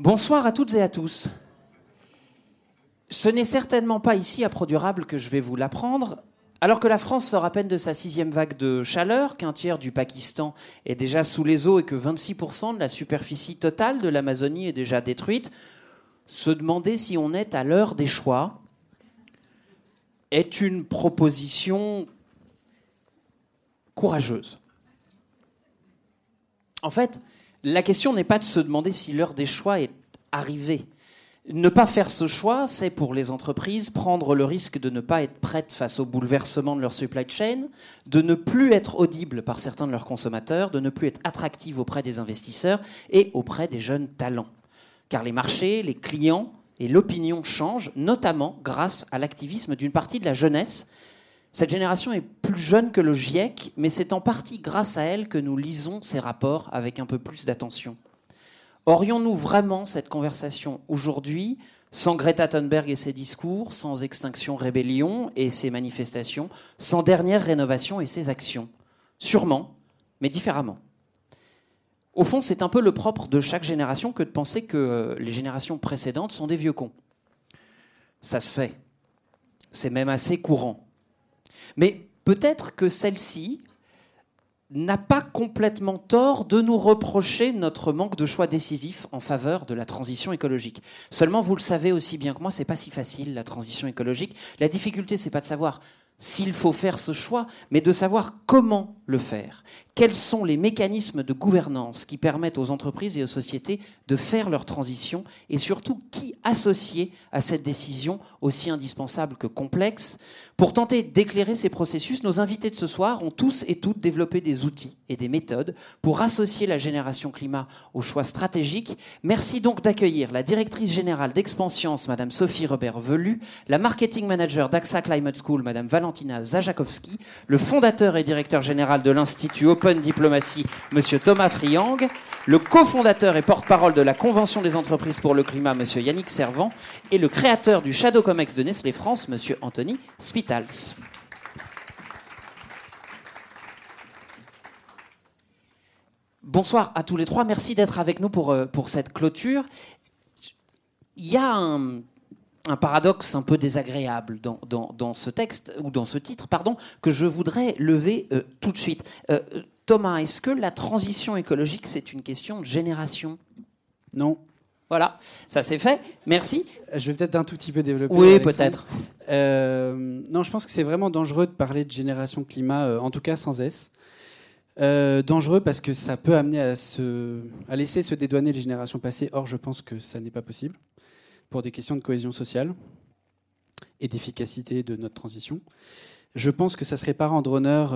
Bonsoir à toutes et à tous. Ce n'est certainement pas ici à Produrable que je vais vous l'apprendre. Alors que la France sort à peine de sa sixième vague de chaleur, qu'un tiers du Pakistan est déjà sous les eaux et que 26% de la superficie totale de l'Amazonie est déjà détruite, se demander si on est à l'heure des choix est une proposition courageuse. En fait, la question n'est pas de se demander si l'heure des choix est arrivée. Ne pas faire ce choix, c'est pour les entreprises prendre le risque de ne pas être prêtes face au bouleversement de leur supply chain, de ne plus être audibles par certains de leurs consommateurs, de ne plus être attractives auprès des investisseurs et auprès des jeunes talents. Car les marchés, les clients et l'opinion changent, notamment grâce à l'activisme d'une partie de la jeunesse cette génération est plus jeune que le GIEC, mais c'est en partie grâce à elle que nous lisons ces rapports avec un peu plus d'attention. Aurions-nous vraiment cette conversation aujourd'hui sans Greta Thunberg et ses discours, sans Extinction Rébellion et ses manifestations, sans dernière rénovation et ses actions? Sûrement, mais différemment. Au fond, c'est un peu le propre de chaque génération que de penser que les générations précédentes sont des vieux cons. Ça se fait. C'est même assez courant. Mais peut-être que celle-ci n'a pas complètement tort de nous reprocher notre manque de choix décisif en faveur de la transition écologique. Seulement, vous le savez aussi bien que moi, c'est pas si facile la transition écologique. La difficulté, c'est pas de savoir s'il faut faire ce choix, mais de savoir comment le faire. Quels sont les mécanismes de gouvernance qui permettent aux entreprises et aux sociétés de faire leur transition et surtout qui associer à cette décision aussi indispensable que complexe pour tenter d'éclairer ces processus, nos invités de ce soir ont tous et toutes développé des outils et des méthodes pour associer la génération climat aux choix stratégiques. Merci donc d'accueillir la directrice générale d'Expansience, Madame Sophie Robert-Velu, la marketing manager d'AXA Climate School, Madame Valentina Zajakowski, le fondateur et directeur général de l'Institut Open Diplomacy, Monsieur Thomas Friang, le cofondateur et porte-parole de la Convention des entreprises pour le climat, M. Yannick Servant, et le créateur du Shadow Comex de Nestlé France, M. Anthony Bonsoir à tous les trois, merci d'être avec nous pour, euh, pour cette clôture. Il y a un, paradoxe un peu désagréable dans, dans, ce texte, ou dans ce titre, pardon, que je voudrais lever euh, tout de suite. Euh, Thomas, est-ce que la transition écologique, c'est une question de génération? Non. Voilà, ça c'est fait. Merci. Je vais peut-être un tout petit peu développer. Oui, peut-être. Euh, non, je pense que c'est vraiment dangereux de parler de génération climat, euh, en tout cas sans S. Euh, dangereux parce que ça peut amener à, se, à laisser se dédouaner les générations passées. Or, je pense que ça n'est pas possible pour des questions de cohésion sociale et d'efficacité de notre transition. Je pense que ça serait pas rendre honneur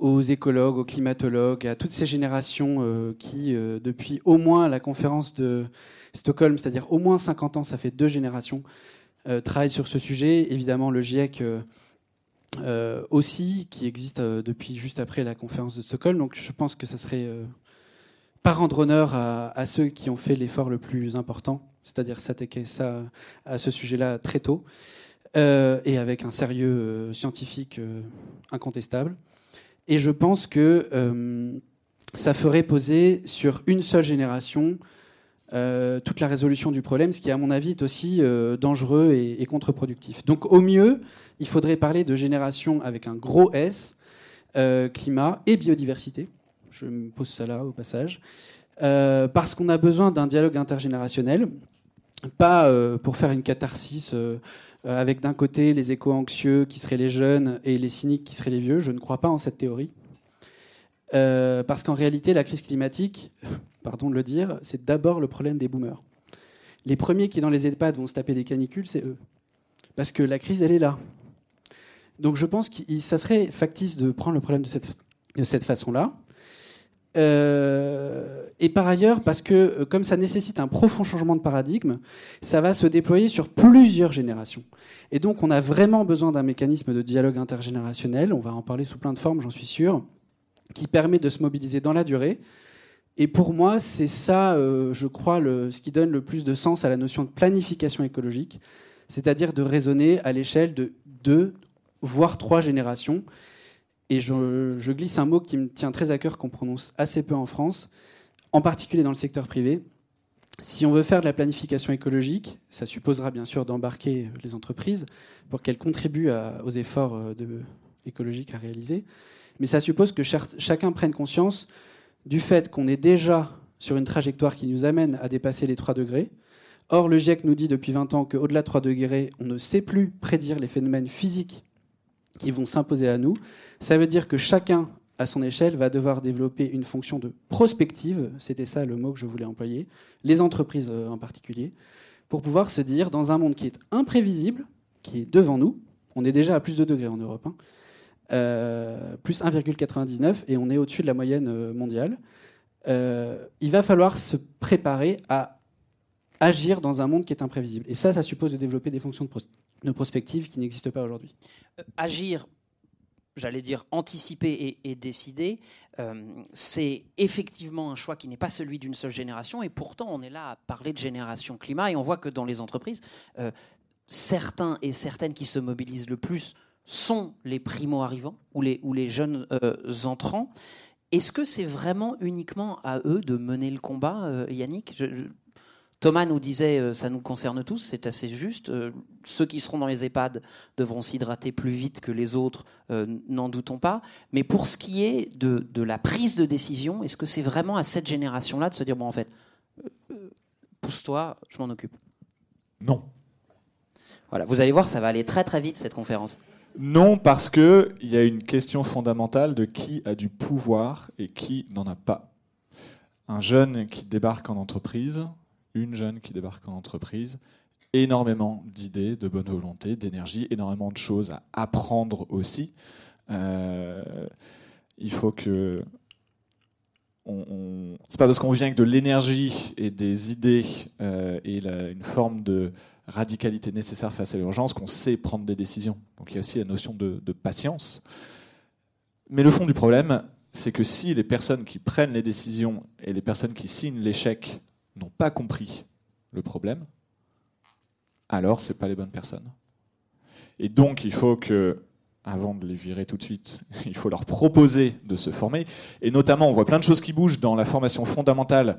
aux écologues, aux climatologues, à toutes ces générations euh, qui, euh, depuis au moins la conférence de Stockholm, c'est-à-dire au moins 50 ans, ça fait deux générations, euh, travaillent sur ce sujet. Évidemment, le GIEC aussi, qui existe depuis juste après la conférence de Stockholm. Donc je pense que ça serait pas rendre honneur à, ceux qui ont fait l'effort le plus important, c'est-à-dire s'attaquer ça, à ce sujet-là très tôt, et avec un sérieux scientifique incontestable. Et je pense que euh, ça ferait poser sur une seule génération euh, toute la résolution du problème, ce qui, à mon avis, est aussi euh, dangereux et, contre-productif. Donc, au mieux, il faudrait parler de génération avec un gros S, climat et biodiversité. Je me pose ça là au passage. parce qu'on a besoin d'un dialogue intergénérationnel, pas pour faire une catharsis avec d'un côté les éco-anxieux qui seraient les jeunes et les cyniques qui seraient les vieux. Je ne crois pas en cette théorie. Euh, parce qu'en réalité, la crise climatique, pardon de le dire, c'est d'abord le problème des boomers. Les premiers qui, dans les EHPAD, vont se taper des canicules, c'est eux. Parce que la crise, elle est là. Donc je pense que ça serait factice de prendre le problème de cette, de cette façon-là. Euh, et par ailleurs, parce que euh, comme ça nécessite un profond changement de paradigme, ça va se déployer sur plusieurs générations. Et donc on a vraiment besoin d'un mécanisme de dialogue intergénérationnel, on va en parler sous plein de formes, j'en suis sûr, qui permet de se mobiliser dans la durée. Et pour moi, c'est ça, euh, je crois, ce qui donne le plus de sens à la notion de planification écologique, c'est-à-dire de raisonner à l'échelle de deux, voire trois générations et je, glisse un mot qui me tient très à cœur, qu'on prononce assez peu en France, en particulier dans le secteur privé, Si on veut faire de la planification écologique, ça supposera bien sûr d'embarquer les entreprises pour qu'elles contribuent aux efforts euh, écologiques à réaliser. Mais ça suppose que chacun prenne conscience du fait qu'on est déjà sur une trajectoire qui nous amène à dépasser les 3 degrés. Or, le GIEC nous dit depuis 20 ans qu'au-delà de 3 degrés, on ne sait plus prédire les phénomènes physiques qui vont s'imposer à nous. Ça veut dire que chacun, à son échelle, va devoir développer une fonction de prospective, c'était ça le mot que je voulais employer, les entreprises euh, en particulier, pour pouvoir se dire, dans un monde qui est imprévisible, qui est devant nous, on est déjà à plus de degrés en Europe, hein, euh, plus 1,99 et on est au-dessus de la moyenne euh, mondiale. Il va falloir se préparer à agir dans un monde qui est imprévisible. Et ça, ça suppose de développer des fonctions de, prospective qui n'existent pas aujourd'hui. agir, j'allais dire anticiper et, décider, c'est effectivement un choix qui n'est pas celui d'une seule génération. Et pourtant, on est là à parler de génération climat et on voit que dans les entreprises, certains et certaines qui se mobilisent le plus sont les primo-arrivants ou les, jeunes euh, entrants. Est-ce que c'est vraiment uniquement à eux de mener le combat, euh, Yannick? Thomas nous disait, euh, ça nous concerne tous, c'est assez juste. ceux qui seront dans les EHPAD devront s'hydrater plus vite que les autres, n'en doutons pas. Mais pour ce qui est de, de la prise de décision, est-ce que c'est vraiment à cette génération-là de se dire, bon, en fait, pousse-toi, je m'en occupe? Non. Voilà, vous allez voir, ça va aller très très vite cette conférence. Non, parce qu'il y a une question fondamentale de qui a du pouvoir et qui n'en a pas. Un jeune qui débarque en entreprise, une jeune qui débarque en entreprise, énormément d'idées, de bonne volonté, d'énergie, énormément de choses à apprendre aussi. Euh, il faut que. On, C'est pas parce qu'on vient avec de l'énergie et des idées euh, et une forme de radicalité nécessaire face à l'urgence qu'on sait prendre des décisions. Donc il y a aussi la notion de, patience. Mais le fond du problème, c'est que si les personnes qui prennent les décisions et les personnes qui signent l'échec n'ont pas compris le problème, alors ce pas les bonnes personnes. Et donc il faut que, avant de les virer tout de suite, il faut leur proposer de se former. Et notamment, on voit plein de choses qui bougent dans la formation fondamentale,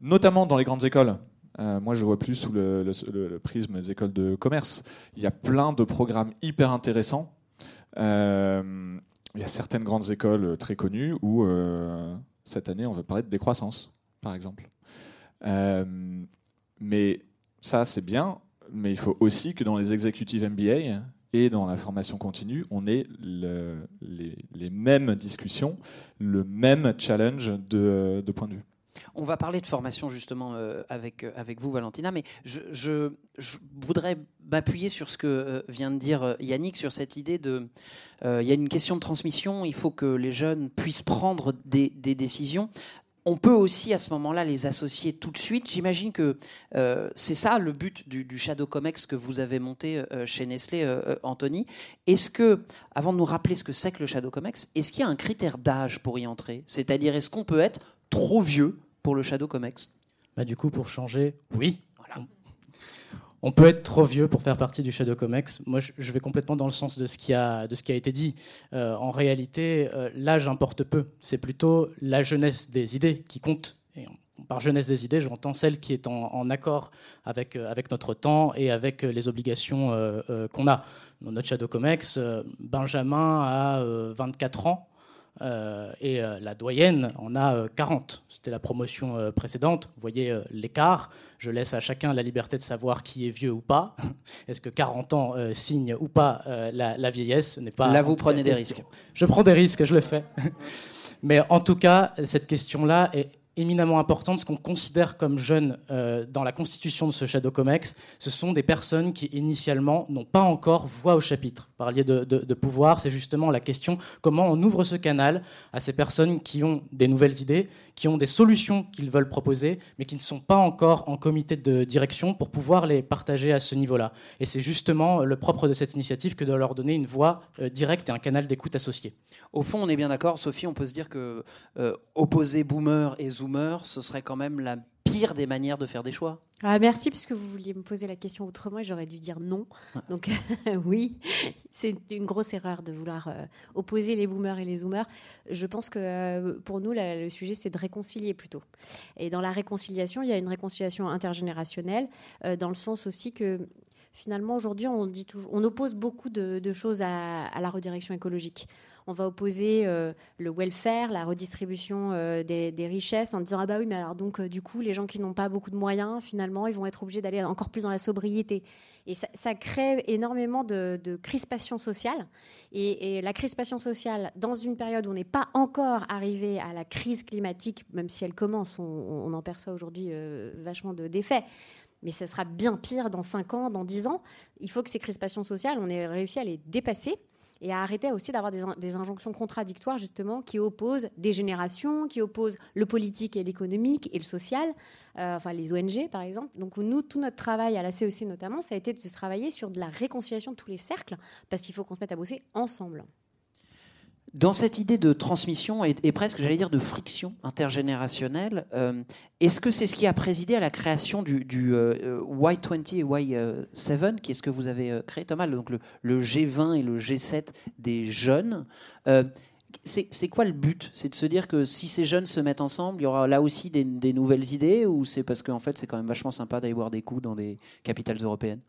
notamment dans les grandes écoles. Euh, moi, je vois plus sous le, prisme des écoles de commerce. Il y a plein de programmes hyper intéressants. Euh, il y a certaines grandes écoles très connues où euh, cette année, on va parler de décroissance, par exemple. Mais ça, c'est bien, mais il faut aussi que dans les exécutives MBA et dans la formation continue, on ait les, mêmes discussions, le même challenge de, point de vue. On va parler de formation justement euh, avec, euh, avec vous, Valentina, mais je, voudrais m'appuyer sur ce que euh, vient de dire Yannick, sur cette idée de... Il y a une question de transmission, il faut que les jeunes puissent prendre des, décisions. On peut aussi à ce moment-là les associer tout de suite. J'imagine que c'est ça le but du, du, Shadow Comex que vous avez monté chez Nestlé, Anthony. Est-ce que, avant de nous rappeler ce que c'est que le Shadow Comex, est-ce qu'il y a un critère d'âge pour y entrer? C'est-à-dire, est-ce qu'on peut être trop vieux pour le Shadow Comex bah, Du coup, pour changer, oui. On peut être trop vieux pour faire partie du Shadow Comex. Moi, je vais complètement dans le sens de ce qui a, de ce qui a été dit. Euh, en réalité, euh, l'âge importe peu. C'est plutôt la jeunesse des idées qui compte. Par jeunesse des idées, j'entends celle qui est en, accord avec, euh, avec notre temps et avec les obligations qu'on a. Dans notre Shadow Comex, Benjamin a 24 ans. Euh, et euh, la doyenne en a 40. Euh, C'était la promotion précédente. Vous voyez l'écart. Je laisse à chacun la liberté de savoir qui est vieux ou pas. Est-ce que 40 ans signe ou pas la, vieillesse n'est pas. Là, vous prenez des risques. Je prends des risques, je le fais. Mais en tout cas, cette question-là est éminemment importante. Ce qu'on considère comme jeunes euh, dans la constitution de ce Shadow Comex, ce sont des personnes qui initialement n'ont pas encore voix au chapitre. Vous parliez de, de pouvoir, c'est justement la question comment on ouvre ce canal à ces personnes qui ont des nouvelles idées, qui ont des solutions qu'ils veulent proposer, mais qui ne sont pas encore en comité de direction pour pouvoir les partager à ce niveau-là. Et c'est justement le propre de cette initiative que de leur donner une voix euh, directe et un canal d'écoute associé. Au fond, on est bien d'accord, Sophie, on peut se dire que euh, opposer boomer et zoomer, ce serait quand même la pire des manières de faire des choix ah, merci, puisque vous vouliez me poser la question autrement et j'aurais dû dire non. Donc oui, c'est une grosse erreur de vouloir euh, opposer les boomers et les zoomers. Je pense que euh, pour nous, le sujet, c'est de réconcilier plutôt. Et dans la réconciliation, il y a une réconciliation intergénérationnelle, euh, dans le sens aussi que finalement, aujourd'hui, on, dit on oppose beaucoup de, choses à, la redirection écologique on va opposer euh, le welfare, la redistribution euh, des, richesses, en disant ah bah oui, mais alors donc euh, du coup, les gens qui n'ont pas beaucoup de moyens, finalement, ils vont être obligés d'aller encore plus dans la sobriété. Et ça, crée énormément de, crispation sociale. Et, la crispation sociale, dans une période où on n'est pas encore arrivé à la crise climatique, même si elle commence, on, en perçoit aujourd'hui vachement d'effets. mais ça sera bien pire dans 5 ans, dans 10 ans. Il faut que ces crispations sociales, on ait réussi à les dépasser et à arrêter aussi d'avoir des, injonctions contradictoires justement qui opposent des générations, qui opposent le politique et l'économique et le social, euh, enfin les ONG par exemple. Donc nous, tout notre travail à la CEC e notamment, ça a été de travailler sur de la réconciliation de tous les cercles, parce qu'il faut qu'on se mette à bosser ensemble. Dans cette idée de transmission et, presque, j'allais dire, de friction intergénérationnelle, euh, est-ce que c'est ce qui a présidé à la création du, euh, Y20 et Y7, qui est ce que vous avez euh, créé, Thomas, donc le, G20 et le G7 des jeunes c'est quoi le but? C'est de se dire que si ces jeunes se mettent ensemble, il y aura là aussi des, nouvelles idées ou c'est parce qu'en fait c'est quand même vachement sympa d'aller boire des coups dans des capitales européennes?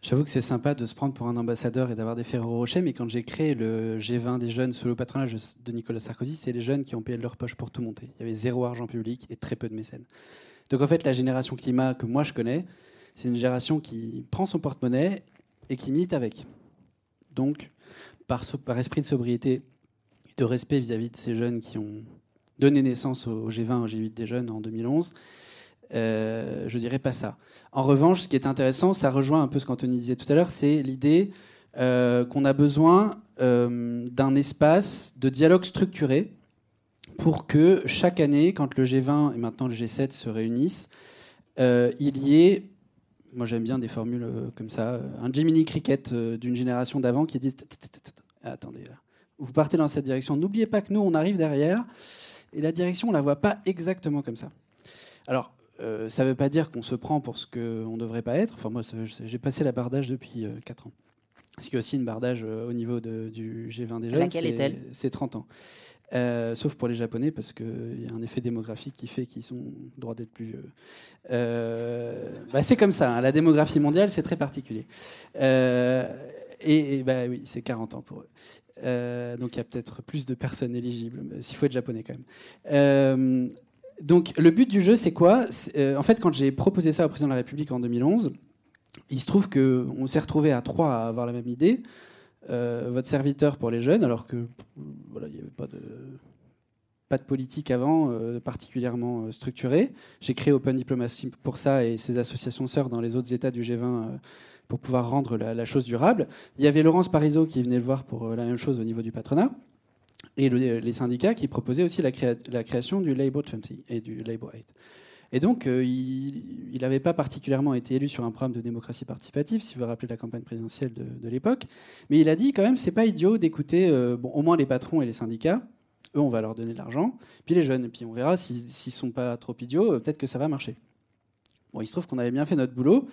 J'avoue que c'est sympa de se prendre pour un ambassadeur et d'avoir des Ferrero Rocher, mais quand j'ai créé le G20 des jeunes sous le patronage de Nicolas Sarkozy, c'est les jeunes qui ont payé leur poche pour tout monter. Il y avait zéro argent public et très peu de mécènes. Donc en fait, la génération climat que moi je connais, c'est une génération qui prend son porte-monnaie et qui milite avec. Donc, par, par esprit de sobriété et de respect vis-à-vis -vis de ces jeunes qui ont donné naissance au G20, au G8 des jeunes en 2011, euh, je dirais pas ça. En revanche, ce qui est intéressant, ça rejoint un peu ce qu'Anthony disait tout à l'heure, c'est l'idée euh, qu'on a besoin euh, d'un espace de dialogue structuré pour que chaque année, quand le G20 et maintenant le G7 se réunissent, il y ait, moi j'aime bien des formules comme ça, un Jiminy Cricket d'une génération d'avant qui dit attendez, vous partez dans cette direction, n'oubliez pas que nous on arrive derrière, et la direction on la voit pas exactement comme ça. Alors, euh, ça ne veut pas dire qu'on se prend pour ce qu'on ne devrait pas être. Enfin, moi, j'ai passé la bardage depuis 4 euh, ans. Ce qui est aussi une bardage euh, au niveau du G20 des jeunes. Laquelle est-elle? C'est 30 ans. sauf pour les Japonais, parce qu'il y a un effet démographique qui fait qu'ils ont le droit d'être plus vieux. Bah, c'est comme ça, hein. la démographie mondiale, c'est très particulier. et, bah, oui, c'est 40 ans pour eux. donc il y a peut-être plus de personnes éligibles, s'il faut être japonais quand même. Donc le but du jeu, c'est quoi euh, En fait, quand j'ai proposé ça au président de la République en 2011, il se trouve qu'on s'est retrouvé à trois à avoir la même idée. Euh, votre serviteur pour les jeunes, alors que voilà, il n'y avait pas de, pas de politique avant euh, particulièrement structurée. J'ai créé Open Diplomacy pour ça et ses associations sœurs dans les autres États du G20 pour pouvoir rendre la, la, chose durable. Il y avait Laurence Parisot qui venait le voir pour la même chose au niveau du patronat et les syndicats qui proposaient aussi la, création du Labour 20 et du Labour 8. Et donc, euh, il n'avait pas particulièrement été élu sur un programme de démocratie participative, si vous vous rappelez la campagne présidentielle de, l'époque. Mais il a dit quand même, c'est pas idiot d'écouter euh, au moins les patrons et les syndicats. Eux, on va leur donner de l'argent. Puis les jeunes, et puis on verra s'ils ne sont pas trop idiots, euh, peut-être que ça va marcher. Bon, il se trouve qu'on avait bien fait notre boulot.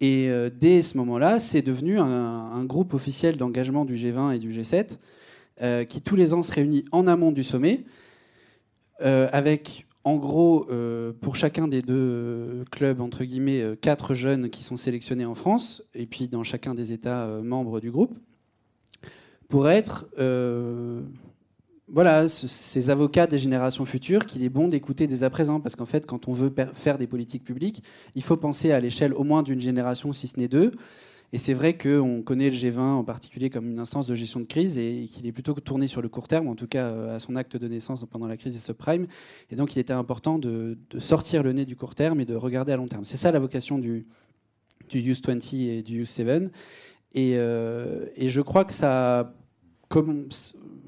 Et dès ce moment-là, c'est devenu un, groupe officiel d'engagement du G20 et du G7 euh, qui tous les ans se réunit en amont du sommet, euh, avec en gros, euh, pour chacun des deux clubs, entre guillemets, quatre jeunes qui sont sélectionnés en France, et puis dans chacun des États membres du groupe, pour être voilà, ces avocats des générations futures qu'il est bon d'écouter dès à présent, parce qu'en fait, quand on veut faire des politiques publiques, il faut penser à l'échelle au moins d'une génération, si ce n'est deux. Et c'est vrai qu'on connaît le G20 en particulier comme une instance de gestion de crise et qu'il est plutôt tourné sur le court terme, en tout cas euh, à son acte de naissance pendant la crise des subprimes. Et donc il était important de, sortir le nez du court terme et de regarder à long terme. C'est ça la vocation du, du Use 20 et du Use 7. Euh, et, je crois que ça.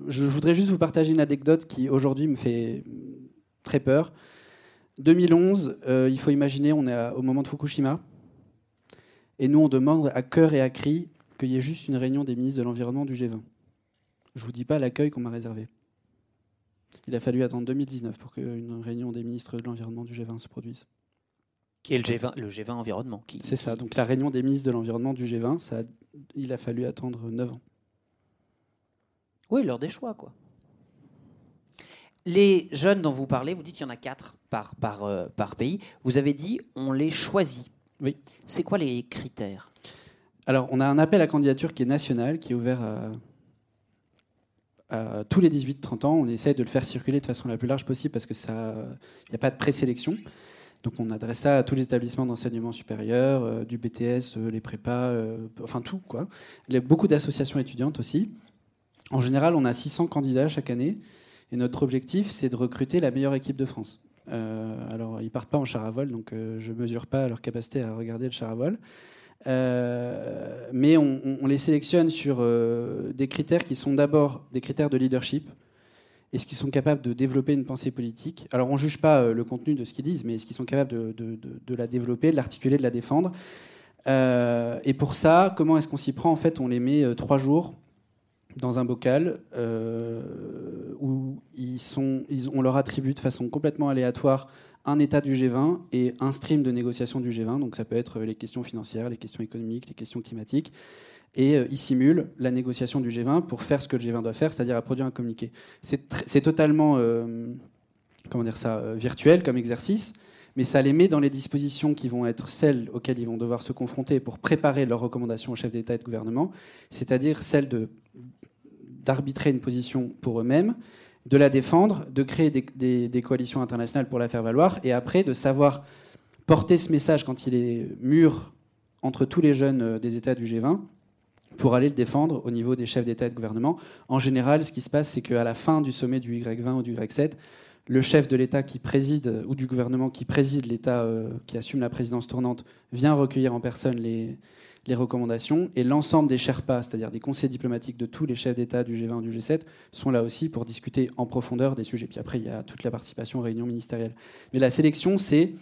Je voudrais juste vous partager une anecdote qui aujourd'hui me fait très peur. 2011, euh, il faut imaginer, on est au moment de Fukushima. Et nous, on demande à cœur et à cri qu'il y ait juste une réunion des ministres de l'Environnement du G20. Je ne vous dis pas l'accueil qu'on m'a réservé. Il a fallu attendre 2019 pour qu'une réunion des ministres de l'Environnement du G20 se produise. Qui est le G20, le G20 environnement. Qui, C'est ça. Donc la réunion des ministres de l'Environnement du G20, ça a- il a fallu attendre 9 ans. Oui, l'heure des choix, quoi. Les jeunes dont vous parlez, vous dites qu'il y en a quatre par, par, euh, par pays. Vous avez dit on les choisit. Oui. C'est quoi les critères? Alors, on a un appel à candidature qui est national, qui est ouvert à, à tous les 18-30 ans. On essaie de le faire circuler de façon la plus large possible parce que ça, il n'y a pas de présélection. Donc, on adresse ça à tous les établissements d'enseignement supérieur, euh, du BTS, euh, les prépas, euh, enfin tout quoi. Il y a beaucoup d'associations étudiantes aussi. En général, on a 600 candidats chaque année, et notre objectif, c'est de recruter la meilleure équipe de France. Euh, alors, ils partent pas en char à vol, donc euh, je mesure pas leur capacité à regarder le char à vol. Euh, mais on, les sélectionne sur euh, des critères qui sont d'abord des critères de leadership. Est-ce qu'ils sont capables de développer une pensée politique Alors, on ne juge pas le contenu de ce qu'ils disent, mais est-ce qu'ils sont capables de, la développer, de l'articuler, de la défendre Et pour ça, comment est-ce qu'on s'y prend? En fait, on les met trois jours dans un bocal euh, où ils sont, on leur attribue de façon complètement aléatoire un état du G20 et un stream de négociation du G20. Donc ça peut être les questions financières, les questions économiques, les questions climatiques. Et euh, ils simulent la négociation du G20 pour faire ce que le G20 doit faire, c'est-à-dire à produire un communiqué. C'est totalement euh, comment dire ça, euh, virtuel comme exercice, mais ça les met dans les dispositions qui vont être celles auxquelles ils vont devoir se confronter pour préparer leurs recommandations aux chefs d'État et de gouvernement, c'est-à-dire celles de d'arbitrer une position pour eux-mêmes, de la défendre, de créer des, coalitions internationales pour la faire valoir, et après de savoir porter ce message quand il est mûr entre tous les jeunes euh, des États du G20 pour aller le défendre au niveau des chefs d'État et de gouvernement. En général, ce qui se passe, c'est qu'à la fin du sommet du Y20 ou du Y7, le chef de l'État qui préside, ou du gouvernement qui préside l'État euh, qui assume la présidence tournante, vient recueillir en personne les, les recommandations, et l'ensemble des Sherpas, c'est-à-dire des conseillers diplomatiques de tous les chefs d'État du G20 ou du G7, sont là aussi pour discuter en profondeur des sujets. Puis après, il y a toute la participation aux réunions ministérielles. Mais la sélection, c'est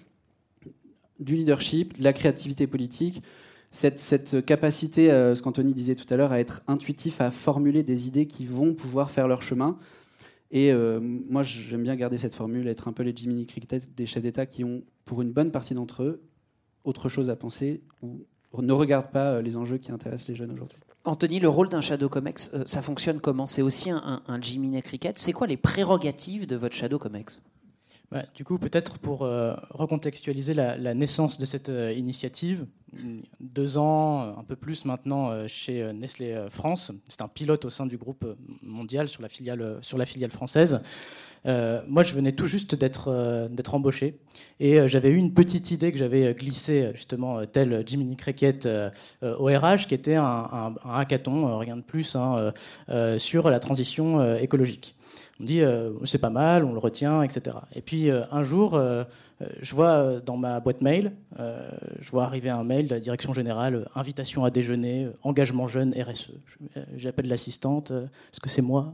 du leadership, de la créativité politique, cette, cette capacité, euh, ce qu'Anthony disait tout à l'heure, à être intuitif, à formuler des idées qui vont pouvoir faire leur chemin. Et euh, moi, j'aime bien garder cette formule, être un peu les Jiminy Cricket des chefs d'État qui ont, pour une bonne partie d'entre eux, autre chose à penser ou ne regardent pas euh, les enjeux qui intéressent les jeunes aujourd'hui. Anthony, le rôle d'un Shadow Comex, euh, ça fonctionne comment? C'est aussi un, un, Jiminy Cricket. C'est quoi les prérogatives de votre Shadow Comex Bah, du coup, peut-être pour euh, recontextualiser la, la naissance de cette euh, initiative, deux ans, un peu plus maintenant, euh, chez Nestlé France. C'est un pilote au sein du groupe mondial sur la filiale, sur la filiale française. Euh, moi, je venais tout juste d'être euh, embauché et euh, j'avais eu une petite idée que j'avais glissée, justement, euh, tel Jiminy Cricket au RH, qui était un, un- hackathon, rien de plus, hein, sur la transition écologique. On me dit c'est pas mal, on le retient, etc. Et puis un jour, je vois dans ma boîte mail, je vois arriver un mail de la direction générale, invitation à déjeuner, engagement jeune RSE. J'appelle l'assistante, est-ce que c'est moi?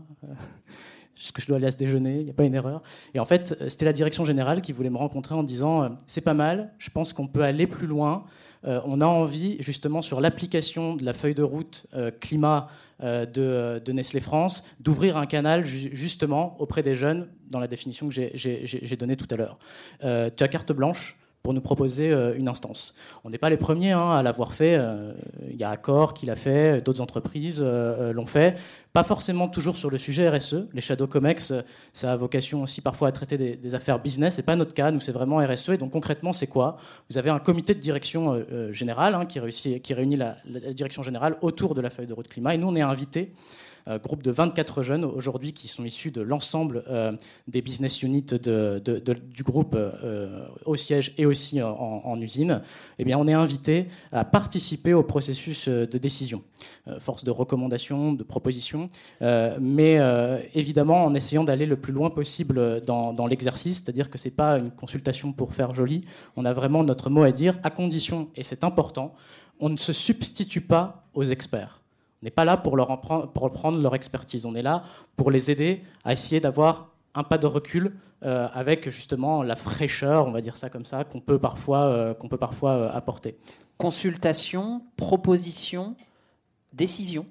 Est-ce que je dois aller à ce déjeuner Il n'y a pas une erreur. Et en fait, euh, c'était la direction générale qui voulait me rencontrer en disant euh, c'est pas mal, je pense qu'on peut aller plus loin. Euh, on a envie, justement, sur l'application de la feuille de route climat de, Nestlé France, d'ouvrir un canal ju- justement auprès des jeunes, dans la définition que j'ai- donnée tout à l'heure. Tu as carte blanche pour nous proposer euh, une instance. On n'est pas les premiers hein, à l'avoir fait. euh, Il y a Accor qui l'a fait, d'autres entreprises euh, l'ont fait. Pas forcément toujours sur le sujet RSE. Les Shadow Comex, ça a vocation aussi parfois à traiter des, affaires business. C'est pas notre cas. Nous, c'est vraiment RSE. Et donc concrètement, c'est quoi? Vous avez un comité de direction générale hein, qui, réunit la, la direction générale autour de la feuille de route climat. Et nous, on est invités groupe de 24 jeunes aujourd'hui qui sont issus de l'ensemble euh, des business units du groupe euh, au siège et aussi en, usine, eh bien, on est invité à participer au processus euh, de décision, euh, force de recommandation, de proposition, euh, mais euh, évidemment en essayant d'aller le plus loin possible dans, dans l'exercice, c'est-à-dire que c'est pas une consultation pour faire joli, on a vraiment notre mot à dire, à condition, et c'est important, on ne se substitue pas aux experts. On n'est pas là pour leur en prendre, pour prendre leur expertise. On est là pour les aider à essayer d'avoir un pas de recul euh, avec justement la fraîcheur, on va dire ça comme ça, qu'on peut parfois, euh, qu'on peut parfois euh, apporter. Consultation, proposition, décision.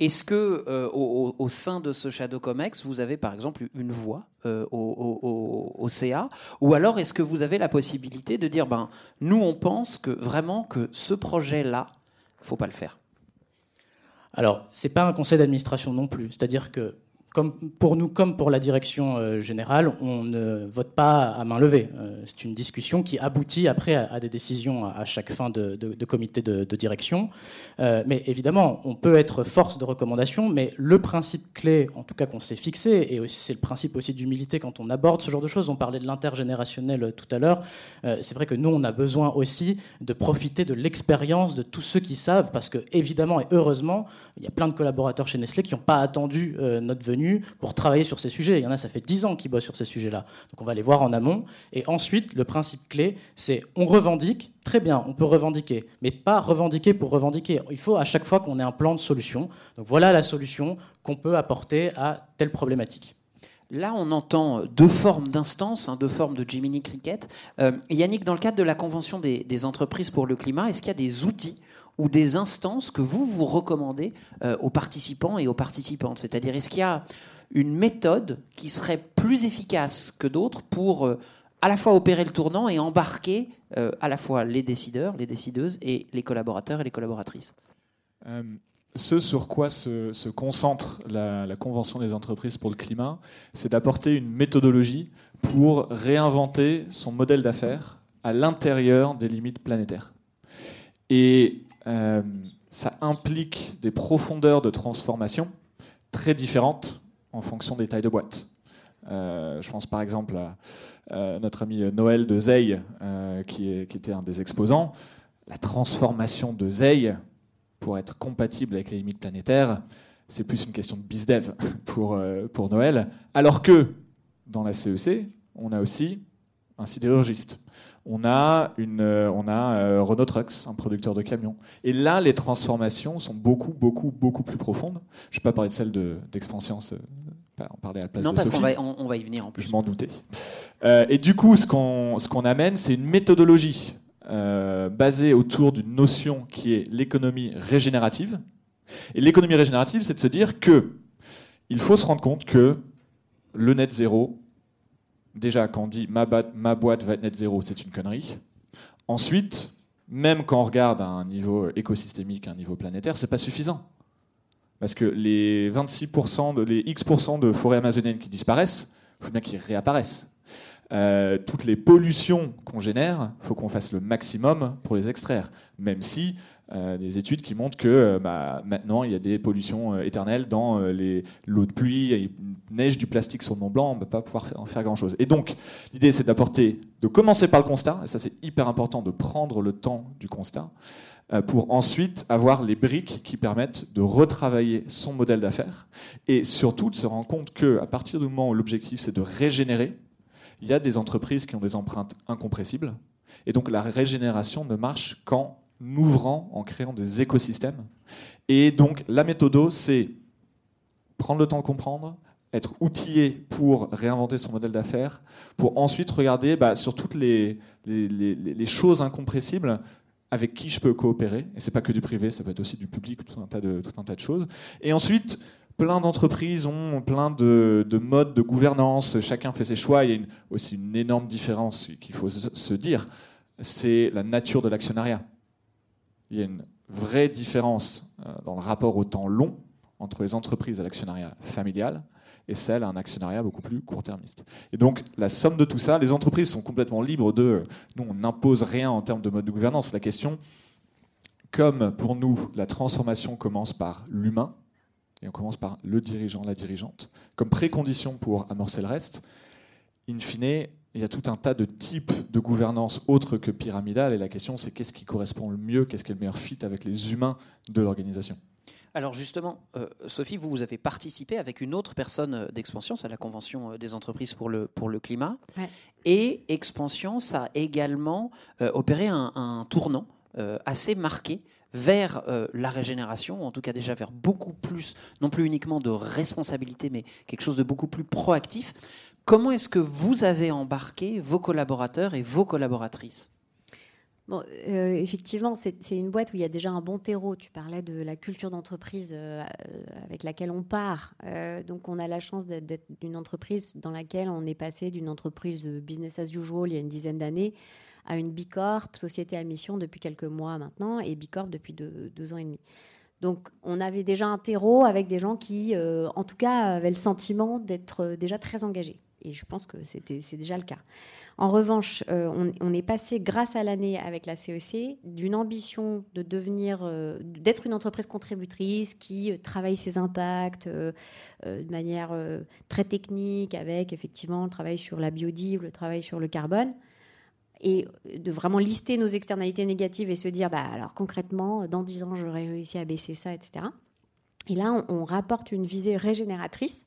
Est-ce que au, sein de ce Shadow Comex, vous avez par exemple une voix au, au, CA Ou alors est-ce que vous avez la possibilité de dire, ben, nous on pense que vraiment que ce projet-là, faut pas le faire? Alors, c'est pas un conseil d'administration non plus. C'est-à-dire que comme pour nous, comme pour la direction euh, générale, on ne vote pas à main levée. Euh, c'est une discussion qui aboutit après à, des décisions à, chaque fin de, comité de, direction. Euh, mais évidemment, on peut être force de recommandation, mais le principe clé, en tout cas qu'on s'est fixé, et c'est le principe aussi d'humilité quand on aborde ce genre de choses. On parlait de l'intergénérationnel tout à l'heure. c'est vrai que nous, on a besoin aussi de profiter de l'expérience de tous ceux qui savent, parce que évidemment et heureusement, il y a plein de collaborateurs chez Nestlé qui n'ont pas attendu notre venue pour travailler sur ces sujets. Il y en a, ça fait 10 ans qu'ils bossent sur ces sujets-là. Donc on va les voir en amont. Et ensuite, le principe clé, c'est on revendique, très bien, on peut revendiquer, mais pas revendiquer pour revendiquer. Il faut à chaque fois qu'on ait un plan de solution. Donc voilà la solution qu'on peut apporter à telle problématique. Là, on entend deux formes d'instances, hein, deux formes de Jiminy Cricket. Euh, Yannick, dans le cadre de la Convention des, des entreprises pour le climat, est-ce qu'il y a des outils ou des instances que vous vous recommandez euh, aux participants et aux participantes C'est-à-dire, est-ce qu'il y a une méthode qui serait plus efficace que d'autres pour euh, à la fois opérer le tournant et embarquer euh, à la fois les décideurs, les décideuses et les collaborateurs et les collaboratrices? Ce sur quoi se, concentre la, la, Convention des entreprises pour le climat, c'est d'apporter une méthodologie pour réinventer son modèle d'affaires à l'intérieur des limites planétaires. Et euh, ça implique des profondeurs de transformation très différentes en fonction des tailles de boîte. Euh, je pense par exemple à notre ami Noël de Zeil, euh, qui, était un des exposants. La transformation de Zeil pour être compatible avec les limites planétaires, c'est plus une question de bizdev pour, pour Noël. Alors que dans la CEC, e on a aussi un sidérurgiste on a, une, euh, on a euh, Renault Trucks, un producteur de camions. Et là, les transformations sont beaucoup, beaucoup, beaucoup plus profondes. Je ne vais pas parler de celle d'Expansience. De, on parlait à la place non, parce qu'on va, on, va, y venir en plus. Je m'en doutais. Euh, et du coup, ce qu'on ce qu'on amène, c'est une méthodologie basée autour d'une notion qui est l'économie régénérative. Et l'économie régénérative, c'est de se dire que il faut se rendre compte que le net zéro, déjà, quand on dit ma, boîte va être net zéro, c'est une connerie. Ensuite, même quand on regarde à un niveau écosystémique, à un niveau planétaire, c'est pas suffisant. Parce que les 26%, de, les X% de forêts amazoniennes qui disparaissent, il faut bien qu'ils réapparaissent. Euh, toutes les pollutions qu'on génère, il faut qu'on fasse le maximum pour les extraire. Même si euh, des études qui montrent que euh, bah, maintenant il y a des pollutions euh, éternelles dans l'eau de pluie, il neige du plastique sur le Mont Blanc, on ne va pas pouvoir en faire grand chose. Et donc l'idée c'est d'apporter, de commencer par le constat, et ça c'est hyper important de prendre le temps du constat, pour ensuite avoir les briques qui permettent de retravailler son modèle d'affaires et surtout de se rendre compte qu'à partir du moment où l'objectif c'est de régénérer, il y a des entreprises qui ont des empreintes incompressibles. Et donc la régénération ne marche qu'en ouvrant, en créant des écosystèmes. Et donc la méthode, c'est prendre le temps de comprendre, être outillé pour réinventer son modèle d'affaires, pour ensuite regarder bah, sur toutes les, les, choses incompressibles avec qui je peux coopérer. Et c'est pas que du privé, ça peut être aussi du public, tout un tas de, tout un tas de choses. Et ensuite, plein d'entreprises ont plein de, modes de gouvernance, chacun fait ses choix. Il y a aussi une énorme différence qu'il faut se dire, c'est la nature de l'actionnariat il y a une vraie différence euh, dans le rapport au temps long entre les entreprises à l'actionnariat familial et celles à un actionnariat beaucoup plus court-termiste. Et donc, la somme de tout ça, les entreprises sont complètement libres de. Nous, on n'impose rien en termes de mode de gouvernance. La question, comme pour nous, la transformation commence par l'humain, et on commence par le dirigeant, la dirigeante, comme précondition pour amorcer le reste, in fine, il y a tout un tas de types de gouvernance autres que pyramidale, et la question c'est qu'est-ce qui correspond le mieux, qu'est-ce qui est le meilleur fit avec les humains de l'organisation? Alors justement, euh, Sophie, vous, vous avez participé avec une autre personne euh, d'Expansion, c'est la Convention euh, des entreprises pour le, pour le climat. Et Expansion, ça a également opéré un, tournant assez marqué vers la régénération, en tout cas déjà vers beaucoup plus, non plus uniquement de responsabilité, mais quelque chose de beaucoup plus proactif. Comment est-ce que vous avez embarqué vos collaborateurs et vos collaboratrices? Bon, euh, effectivement, c'est une boîte où il y a déjà un bon terreau. Tu parlais de la culture d'entreprise euh, avec laquelle on part. Euh, donc, on a la chance d'être d'une entreprise dans laquelle on est passé d'une entreprise business as usual il y a une dizaine d'années à une Bicorp, société à mission depuis quelques mois maintenant, et Bicorp depuis deux, ans et demi. Donc, on avait déjà un terreau avec des gens qui, en tout cas, avaient le sentiment d'être déjà très engagés. Et je pense que c'est déjà le cas. En revanche, euh, on, est passé, grâce à l'année avec la CEC, d'une ambition de devenir, euh, d'être une entreprise contributrice qui euh, travaille ses impacts de manière très technique, avec effectivement le travail sur la biodive, le travail sur le carbone, et de vraiment lister nos externalités négatives et se dire, bah, alors concrètement, dans 10 ans, j'aurais réussi à baisser ça, etc. Et là, on rapporte une visée régénératrice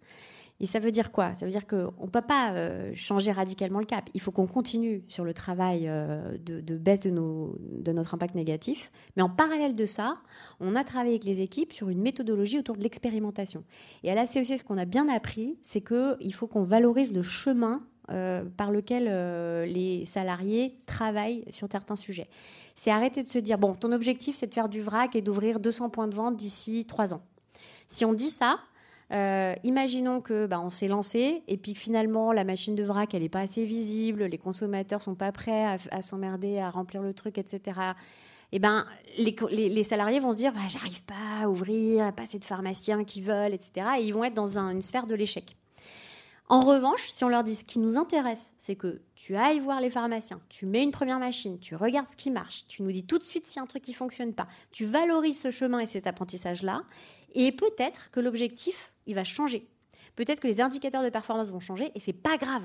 et ça veut dire quoi? Ça veut dire qu'on ne peut pas euh, changer radicalement le cap. Il faut qu'on continue sur le travail euh, de, baisse de, nos, de, notre impact négatif. Mais en parallèle de ça, on a travaillé avec les équipes sur une méthodologie autour de l'expérimentation. Et à la CEC, ce qu'on a bien appris, c'est qu'il faut qu'on valorise le chemin euh, par lequel les salariés travaillent sur certains sujets. C'est arrêter de se dire, bon, ton objectif, c'est de faire du vrac et d'ouvrir 200 points de vente d'ici 3 ans. Si on dit ça, euh, imaginons que bah, on s'est lancé et puis finalement la machine de vrac elle n'est pas assez visible, les consommateurs sont pas prêts à, s'emmerder à remplir le truc, etc. Et eh ben les, salariés vont se dire bah, j'arrive pas à ouvrir, pas assez de pharmaciens qui veulent, etc. Et ils vont être dans une sphère de l'échec. En revanche, si on leur dit ce qui nous intéresse, c'est que tu ailles voir les pharmaciens, tu mets une première machine, tu regardes ce qui marche, tu nous dis tout de suite s'il y a un truc qui fonctionne pas, tu valorises ce chemin et cet apprentissage-là, et peut-être que l'objectif, il va changer. Peut-être que les indicateurs de performance vont changer et c'est pas grave.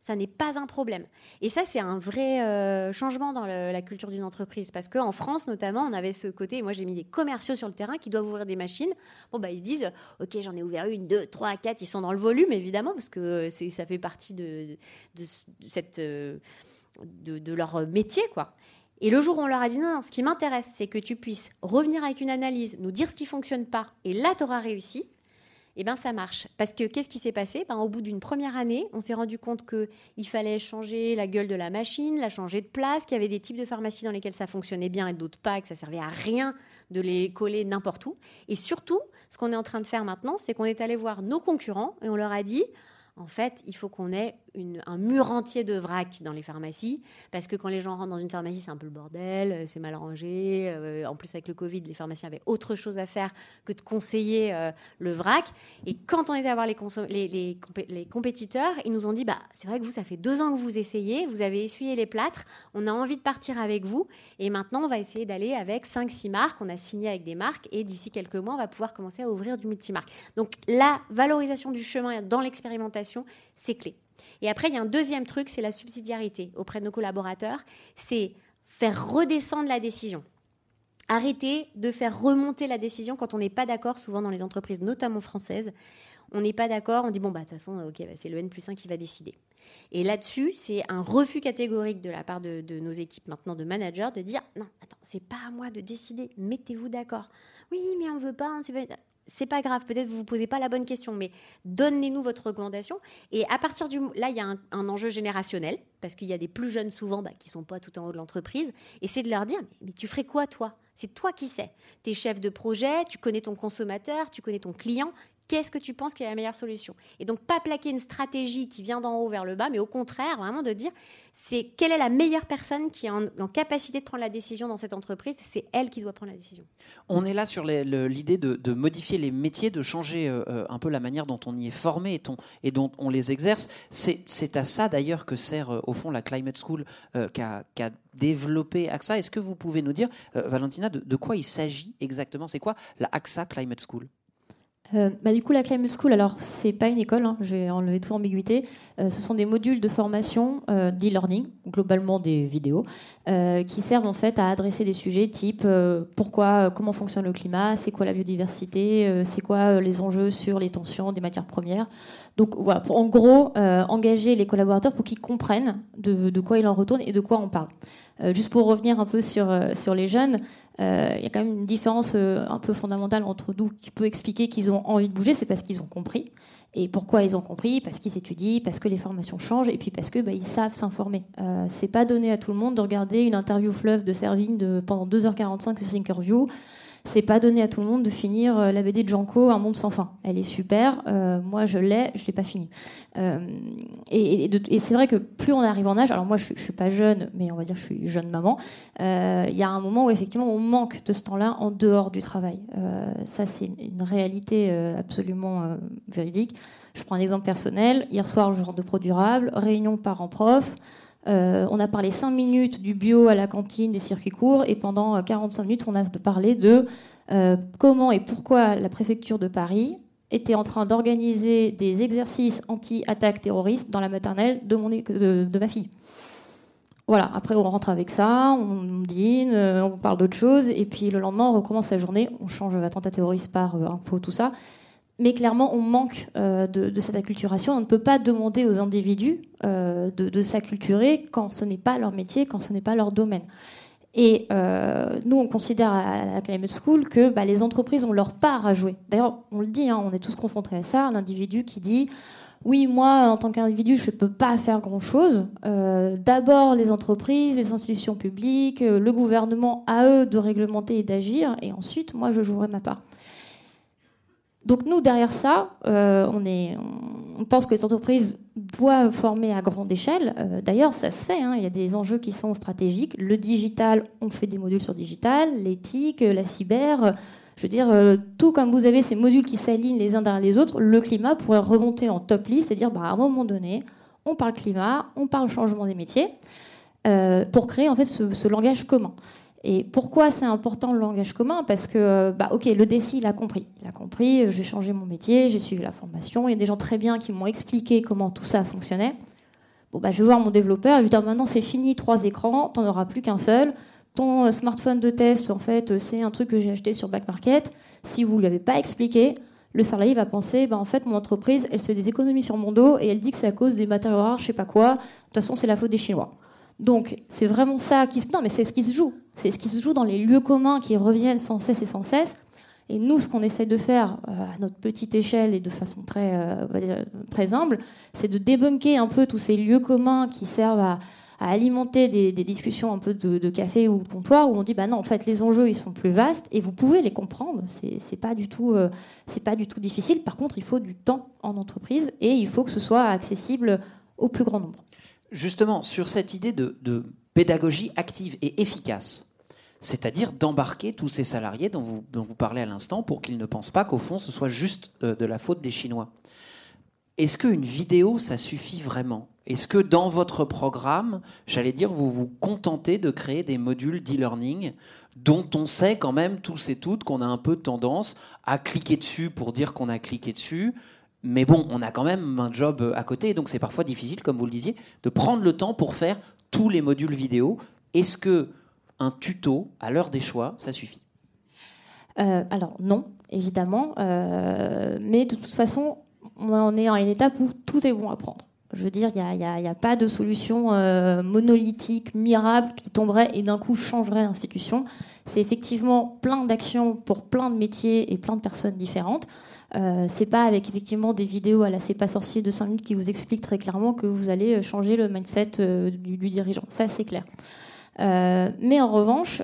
Ça n'est pas un problème. Et ça, c'est un vrai euh, changement dans la culture d'une entreprise. Parce qu'en France, notamment, on avait ce côté, moi j'ai mis des commerciaux sur le terrain qui doivent ouvrir des machines. Bon, bah, ils se disent, OK, j'en ai ouvert une, deux, trois, quatre. Ils sont dans le volume, évidemment, parce que ça fait partie de, de, euh, leur métier, quoi. Et le jour où on leur a dit non, ce qui m'intéresse, c'est que tu puisses revenir avec une analyse, nous dire ce qui fonctionne pas, et là, tu auras réussi, eh bien, ça marche. Parce que qu'est-ce qui s'est passé? Ben, Au bout d'une première année, on s'est rendu compte qu'il fallait changer la gueule de la machine, la changer de place, qu'il y avait des types de pharmacies dans lesquelles ça fonctionnait bien et d'autres pas, que ça servait à rien de les coller n'importe où. Et surtout, ce qu'on est en train de faire maintenant, c'est qu'on est allé voir nos concurrents et on leur a dit en fait, il faut qu'on ait un mur entier de vrac dans les pharmacies, parce que quand les gens rentrent dans une pharmacie, c'est un peu le bordel, euh, c'est mal rangé. Euh, en plus, avec le Covid, les pharmaciens avaient autre chose à faire que de conseiller euh, le vrac. Et quand on était à voir les, les, compétiteurs, ils nous ont dit, bah, c'est vrai que vous, ça fait deux ans que vous essayez, vous avez essuyé les plâtres, on a envie de partir avec vous, et maintenant, on va essayer d'aller avec 5-6 marques, on a signé avec des marques, et d'ici quelques mois, on va pouvoir commencer à ouvrir du multimarque. Donc, la valorisation du chemin dans l'expérimentation, c'est clé. Et après, il y a un deuxième truc, c'est la subsidiarité auprès de nos collaborateurs. C'est faire redescendre la décision. Arrêter de faire remonter la décision quand on n'est pas d'accord, souvent dans les entreprises, notamment françaises. On n'est pas d'accord, on dit bon, bah, de toute façon, bah, c'est le N plus 1 qui va décider. Et là-dessus, c'est un refus catégorique de la part de, nos équipes maintenant de managers de dire non, attends, c'est pas à moi de décider, mettez-vous d'accord. Oui, mais on veut pas, hein, pas c'est pas grave, peut-être vous vous posez pas la bonne question, mais donnez-nous votre recommandation. Et à partir du là, il y a un, enjeu générationnel parce qu'il y a des plus jeunes souvent bah, qui sont pas tout en haut de l'entreprise, et c'est de leur dire mais, tu ferais quoi toi? C'est toi qui sais. Tu es chef de projet, tu connais ton consommateur, tu connais ton client qu'est-ce que tu penses qui est la meilleure solution? Et donc pas plaquer une stratégie qui vient d'en haut vers le bas, mais au contraire, vraiment de dire c'est quelle est la meilleure personne qui est en, capacité de prendre la décision dans cette entreprise, c'est elle qui doit prendre la décision. On est là sur l'idée de, modifier les métiers, de changer euh, euh, un peu la manière dont on y est formé et, dont on les exerce. C'est à ça d'ailleurs que sert euh, au fond la Climate School qui a, développé AXA. Est-ce que vous pouvez nous dire, Valentina, de, de quoi il s'agit exactement? C'est quoi la AXA Climate School? Euh, bah, du coup, la Climate School, alors c'est pas une école, hein, je vais enlever toute ambiguïté. Euh, ce sont des modules de formation euh, d'e-learning, globalement des vidéos, qui servent en fait à adresser des sujets type pourquoi, comment fonctionne le climat, c'est quoi la biodiversité, c'est quoi les enjeux sur les tensions des matières premières. Donc voilà, pour en gros engager les collaborateurs pour qu'ils comprennent de, quoi il en retourne et de quoi on parle. juste pour revenir un peu sur, sur les jeunes, euh, il y a quand même une différence euh, un peu fondamentale entre nous qui peut expliquer qu'ils ont envie de bouger, c'est parce qu'ils ont compris. Et pourquoi ils ont compris? Parce qu'ils étudient, parce que les formations changent, et puis parce que bah, ils savent s'informer. Euh, c'est pas donné à tout le monde de regarder une interview fleuve de Servigne pendant 2h45 sur Thinkerview c'est pas donné à tout le monde de finir euh, la BD de Janko, Un monde sans fin. Elle est super. Euh, moi, je l'ai, je l'ai pas finie. Euh, et, c'est vrai que plus on arrive en âge, alors moi, je, je suis pas jeune, mais on va dire que je suis jeune maman. Il y a un moment où effectivement, on manque de ce temps-là en dehors du travail. ça, c'est une réalité absolument véridique. Je prends un exemple personnel. Hier soir, je rentre de Pro Durable, réunion parents-prof. Euh, on a parlé 5 minutes du bio à la cantine, des circuits courts, et pendant 45 euh, minutes, on a parlé de euh, comment et pourquoi la préfecture de Paris était en train d'organiser des exercices anti-attaque terroriste dans la maternelle de, ma fille. Voilà, après on rentre avec ça, on dîne, on parle d'autre chose, et puis le lendemain on recommence la journée, on change attentat terroriste par impôt, tout ça mais clairement, on manque euh, de, cette acculturation. On ne peut pas demander aux individus euh, de, s'acculturer quand ce n'est pas leur métier, quand ce n'est pas leur domaine. Et euh, nous, on considère à la Climate School que bah, les entreprises ont leur part à jouer. D'ailleurs, on le dit, hein, on est tous confrontés à ça, un individu qui dit oui, moi, en tant qu'individu, je ne peux pas faire grand-chose. D'abord, les entreprises, les institutions publiques, le gouvernement, à eux de réglementer et d'agir, et ensuite, moi, je jouerai ma part. Donc nous, derrière ça, euh, on, pense que les entreprises doivent former à grande échelle. Euh, d'ailleurs, ça se fait. Hein. Il y a des enjeux qui sont stratégiques. Le digital, on fait des modules sur digital, l'éthique, la cyber. Je veux dire, euh, tout comme vous avez ces modules qui s'alignent les uns derrière les autres, le climat pourrait remonter en top list et dire, bah, à un moment donné, on parle climat, on parle changement des métiers, pour créer en fait ce langage commun. Et pourquoi c'est important le langage commun? Parce que, bah, ok, le DSI, il a compris. Il a compris, je vais changer mon métier, j'ai suivi la formation. Il y a des gens très bien qui m'ont expliqué comment tout ça fonctionnait. Bon, bah, je vais voir mon développeur, je lui dis maintenant c'est fini, trois écrans, t'en auras plus qu'un seul. Ton euh, smartphone de test, en fait, c'est un truc que j'ai acheté sur Back Market. Si vous ne lui avez pas expliqué, le salarié va penser, bah, en fait, mon entreprise, elle se fait des économies sur mon dos et elle dit que c'est à cause des matériaux rares, je sais pas quoi. De toute façon, c'est la faute des Chinois. Donc, c'est vraiment ça qui se. Non, mais c'est ce qui se joue. C'est ce qui se joue dans les lieux communs qui reviennent sans cesse et sans cesse. Et nous, ce qu'on essaie de faire euh, à notre petite échelle et de façon très, euh, très humble, c'est de débunker un peu tous ces lieux communs qui servent à, alimenter des, discussions un peu de, café ou de comptoir où on dit bah non, en fait, les enjeux ils sont plus vastes et vous pouvez les comprendre. C'est pas euh, pas du tout difficile. Par contre, il faut du temps en entreprise et il faut que ce soit accessible au plus grand nombre. Justement, sur cette idée de, pédagogie active et efficace, c'est-à-dire d'embarquer tous ces salariés dont vous, dont vous parlez à l'instant pour qu'ils ne pensent pas qu'au fond ce soit juste euh, de la faute des Chinois. Est-ce qu'une vidéo, ça suffit vraiment? Est-ce que dans votre programme, j'allais dire, vous vous contentez de créer des modules d'e-learning dont on sait quand même tous et toutes qu'on a un peu tendance à cliquer dessus pour dire qu'on a cliqué dessus, mais bon, on a quand même un job à côté, donc c'est parfois difficile, comme vous le disiez, de prendre le temps pour faire tous les modules vidéo. Est-ce que un tuto, à l'heure des choix, ça suffit? Euh, Alors non, évidemment, euh, mais de toute façon, on est à une étape où tout est bon à prendre. Je veux dire, il n'y a, pas de solution euh, monolithique, miracle, qui tomberait et d'un coup changerait l'institution. C'est effectivement plein d'actions pour plein de métiers et plein de personnes différentes. Euh, c'est pas avec effectivement des vidéos à la C'est pas sorcier de 5 minutes qui vous expliquent très clairement que vous allez euh, changer le mindset euh, du, dirigeant. Ça, c'est clair. mais en revanche,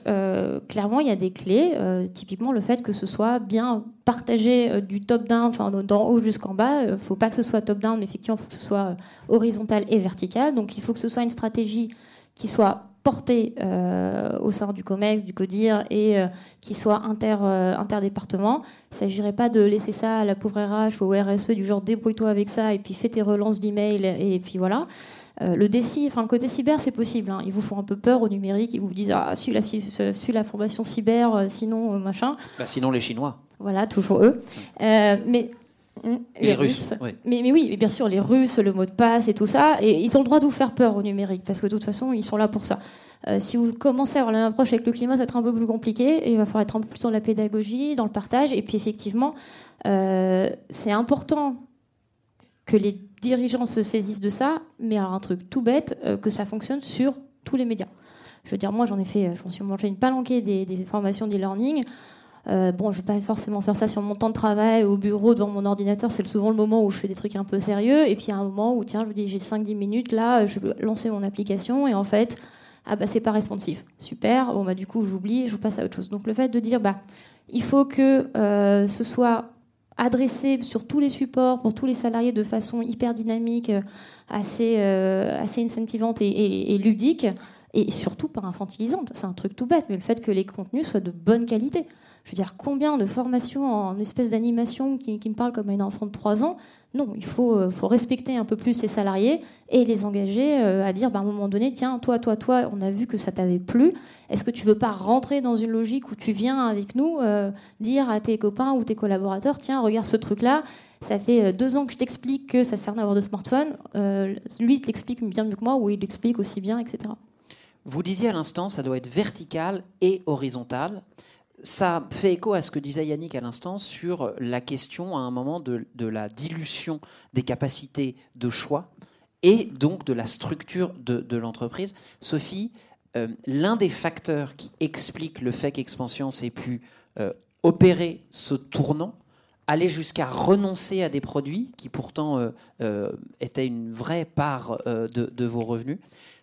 clairement, il y a des clés. typiquement, le fait que ce soit bien partagé du top-down, enfin d'en haut jusqu'en bas. Il faut pas que ce soit top-down, mais effectivement, il faut que ce soit horizontal et vertical. Donc, il faut que ce soit une stratégie qui soit portée euh, au sein du COMEX, du CODIR, et euh, qui soit inter, euh, interdépartement. Il ne s'agirait pas de laisser ça à la pauvre RH ou au RSE, du genre débrouille-toi avec ça, et puis fais tes relances d'email, et, puis voilà. le déci, enfin, le côté cyber, c'est possible. Hein. Ils vous font un peu peur au numérique, ils vous disent Ah, suis la, suis la formation cyber, sinon machin. Bah, sinon les Chinois. Voilà, toujours eux. mais les, Russes. Mais, mais, oui, bien sûr, les Russes, le mot de passe et tout ça. Et ils ont le droit de vous faire peur au numérique, parce que de toute façon, ils sont là pour ça. Euh, si vous commencez à avoir la même approche avec le climat, ça va être un peu plus compliqué. Et il va falloir être un peu plus dans la pédagogie, dans le partage. Et puis, effectivement, euh, c'est important que les dirigeants se saisissent de ça, mais alors un truc tout bête, euh, que ça fonctionne sur tous les médias. Je veux dire, moi, j'en ai fait, je m'en suis mangé une palanquée des, des formations d'e-learning. Euh, bon, je vais pas forcément faire ça sur mon temps de travail, au bureau, devant mon ordinateur. C'est souvent le moment où je fais des trucs un peu sérieux. Et puis, a un moment où, tiens, je me dis, j'ai 5-10 minutes là, je peux lancer mon application. Et en fait, ah bah, c'est pas responsive. Super. Bon, bah, du coup, j'oublie, je passe à autre chose. Donc, le fait de dire, bah, il faut que euh, ce soit adressé sur tous les supports, pour tous les salariés, de façon hyper dynamique, euh, assez, assez incentivante et, et ludique et surtout pas infantilisante. C'est un truc tout bête, mais le fait que les contenus soient de bonne qualité. Je veux dire, combien de formations en espèce d'animation qui, me parlent comme à une enfant de 3 ans? Non, il faut, euh, faut respecter un peu plus ses salariés et les engager euh, à dire bah, à un moment donné tiens, toi, toi, toi, on a vu que ça t'avait plu. Est-ce que tu veux pas rentrer dans une logique où tu viens avec nous euh, dire à tes copains ou tes collaborateurs tiens, regarde ce truc-là ça fait deux ans que je t'explique que ça sert à avoir de smartphone. lui, il t'explique bien mieux que moi, ou il l'explique aussi bien, etc. Vous disiez à l'instant, ça doit être vertical et horizontal ça fait écho à ce que disait Yannick à l'instant sur la question à un moment de, la dilution des capacités de choix et donc de la structure de, l'entreprise. Sophie, euh, l'un des facteurs qui explique le fait qu'Expansion ait pu euh, opérer ce tournant, aller jusqu'à renoncer à des produits qui pourtant euh, étaient une vraie part de, de, vos revenus,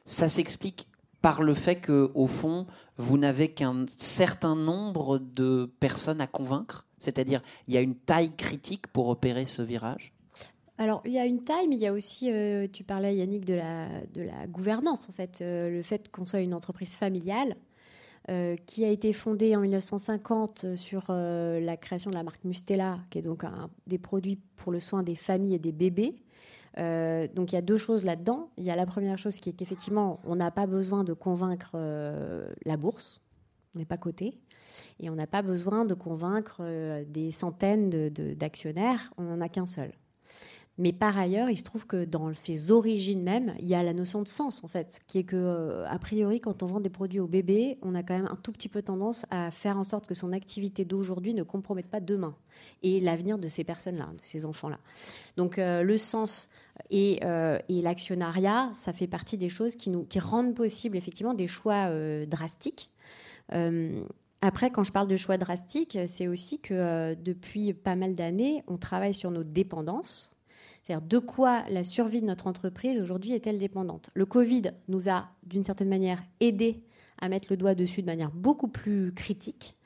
ça s'explique par le fait que, au fond, vous n'avez qu'un certain nombre de personnes à convaincre? C'est-à-dire, il y a une taille critique pour opérer ce virage? Alors, il y a une taille, mais il y a aussi, euh, tu parlais Yannick de la, de la gouvernance, en fait, euh, le fait qu'on soit une entreprise familiale, euh, qui a été fondée en 1950 sur la création de la marque Mustela, qui est donc un, des produits pour le soin des familles et des bébés. Euh, donc il y a deux choses là-dedans. Il y a la première chose qui est qu'effectivement, on n'a pas besoin de convaincre euh, la bourse, on n'est pas coté, et on n'a pas besoin de convaincre euh, des centaines d'actionnaires, on n'en a qu'un seul. Mais par ailleurs, il se trouve que dans ses origines même, il y a la notion de sens, en fait, qui est que, a priori, quand on vend des produits au bébé, on a quand même un tout petit peu tendance à faire en sorte que son activité d'aujourd'hui ne compromette pas demain et l'avenir de ces personnes-là, de ces enfants-là. Donc, le sens euh, et, l'actionnariat, ça fait partie des choses qui, nous, rendent possible effectivement des choix euh, drastiques. Euh, après, quand je parle de choix drastiques, c'est aussi que depuis pas mal d'années, on travaille sur nos dépendances. C'est-à-dire de quoi la survie de notre entreprise aujourd'hui est-elle dépendante? Le Covid nous a, d'une certaine manière, aidé à mettre le doigt dessus de manière beaucoup plus critique.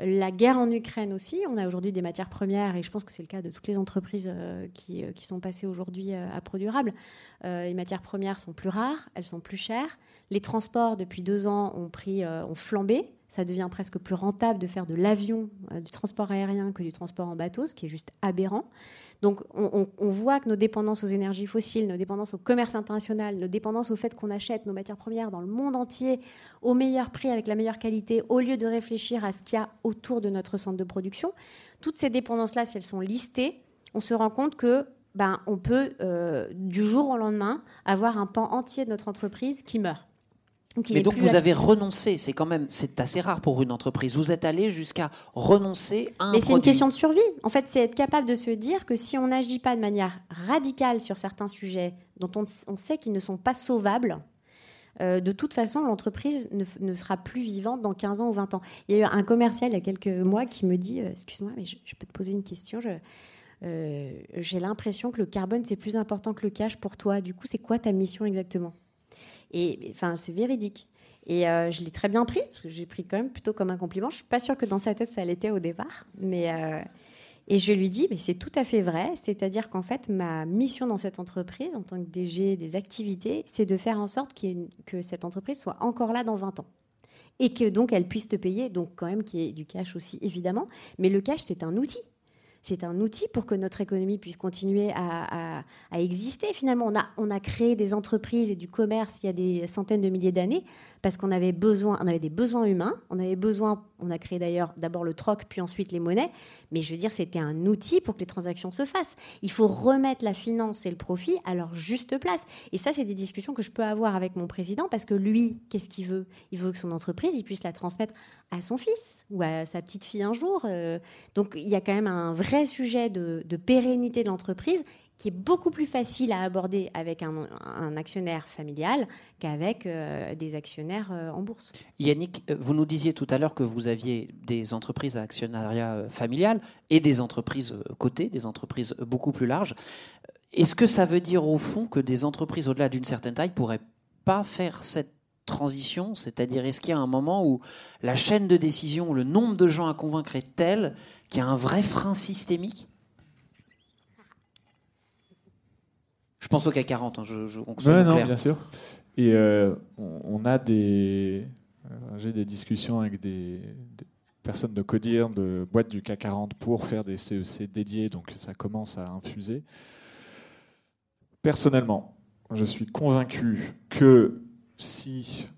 La guerre en Ukraine aussi, on a aujourd'hui des matières premières, et je pense que c'est le cas de toutes les entreprises euh, qui, euh, qui sont passées aujourd'hui euh, à produirables. les matières premières sont plus rares, elles sont plus chères. Les transports, depuis deux ans, ont, pris, ont flambé. Ça devient presque plus rentable de faire de l'avion, du transport aérien, que du transport en bateau, ce qui est juste aberrant. Donc on, voit que nos dépendances aux énergies fossiles, nos dépendances au commerce international, nos dépendances au fait qu'on achète nos matières premières dans le monde entier au meilleur prix, avec la meilleure qualité, au lieu de réfléchir à ce qu'il y a autour de notre centre de production, toutes ces dépendances-là, si elles sont listées, on se rend compte que ben, on peut, euh, du jour au lendemain, avoir un pan entier de notre entreprise qui meurt. Mais donc vous avez renoncé, c'est quand même c'est assez rare pour une entreprise. Vous êtes allé jusqu'à renoncer à un Mais c'est une question de survie. En fait, c'est être capable de se dire que si on n'agit pas de manière radicale sur certains sujets dont on, sait qu'ils ne sont pas sauvables, euh, de toute façon, l'entreprise ne, sera plus vivante dans 15 ans ou 20 ans. Il y a eu un commercial il y a quelques mois qui me dit, euh, excuse-moi, mais je, peux te poser une question. Euh, j'ai l'impression que le carbone, c'est plus important que le cash pour toi. Du coup, c'est quoi ta mission exactement? Et enfin, c'est véridique. Et euh, je l'ai très bien pris, parce que j'ai pris quand même plutôt comme un compliment. Je suis pas sûre que dans sa tête, ça l'était au départ. Mais, euh, et je lui dis, mais c'est tout à fait vrai. C'est-à-dire qu'en fait, ma mission dans cette entreprise, en tant que DG des activités, c'est de faire en sorte que cette entreprise soit encore là dans 20 ans. Et que donc elle puisse te payer, donc quand même qu'il y ait du cash aussi, évidemment. Mais le cash, c'est un outil c'est un outil pour que notre économie puisse continuer à, exister. Finalement, on a, on a créé des entreprises et du commerce il y a des centaines de milliers d'années parce qu'on avait besoin, on avait des besoins humains, on avait besoin, on a créé d'ailleurs d'abord le troc, puis ensuite les monnaies, mais je veux dire, c'était un outil pour que les transactions se fassent. Il faut remettre la finance et le profit à leur juste place. Et ça, c'est des discussions que je peux avoir avec mon président parce que lui, qu'est-ce qu'il veut? Il veut que son entreprise, il puisse la transmettre à son fils ou à sa petite fille un jour. Euh. donc, il y a quand même un vrai sujet de, de pérennité de l'entreprise qui est beaucoup plus facile à aborder avec un, actionnaire familial qu'avec euh, des actionnaires euh, en bourse. Yannick, euh, vous nous disiez tout à l'heure que vous aviez des entreprises à actionnariat familial et des entreprises cotées, des entreprises beaucoup plus larges. Est-ce que ça veut dire au fond que des entreprises au-delà d'une certaine taille pourraient pas faire cette transition? C'est-à-dire, est-ce qu'il y a un moment où la chaîne de décision, le nombre de gens à convaincre est tel qu'il y a un vrai frein systémique Je pense au CAC 40. Hein, je, non, bien sûr. Et euh, on, a des. Euh, j'ai des discussions avec des, personnes de CODIR, de boîtes du CAC 40 pour faire des CEC dédiés, donc ça commence à infuser. Personnellement, je suis convaincu que si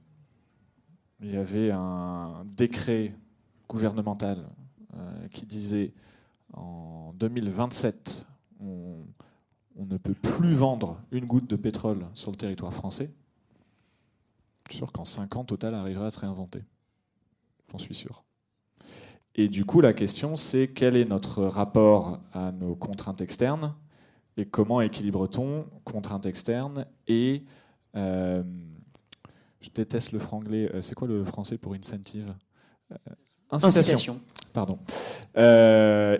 il y avait un décret gouvernemental qui disait en 2027, on on ne peut plus vendre une goutte de pétrole sur le territoire français, je suis sûr qu'en 5 ans, Total arrivera à se réinventer. J'en suis sûr. Et du coup, la question, c'est quel est notre rapport à nos contraintes externes et comment équilibre-t-on contraintes externes et. Euh, je déteste le franglais. Euh, c'est quoi le français pour incentive? Euh, incitation. Pardon.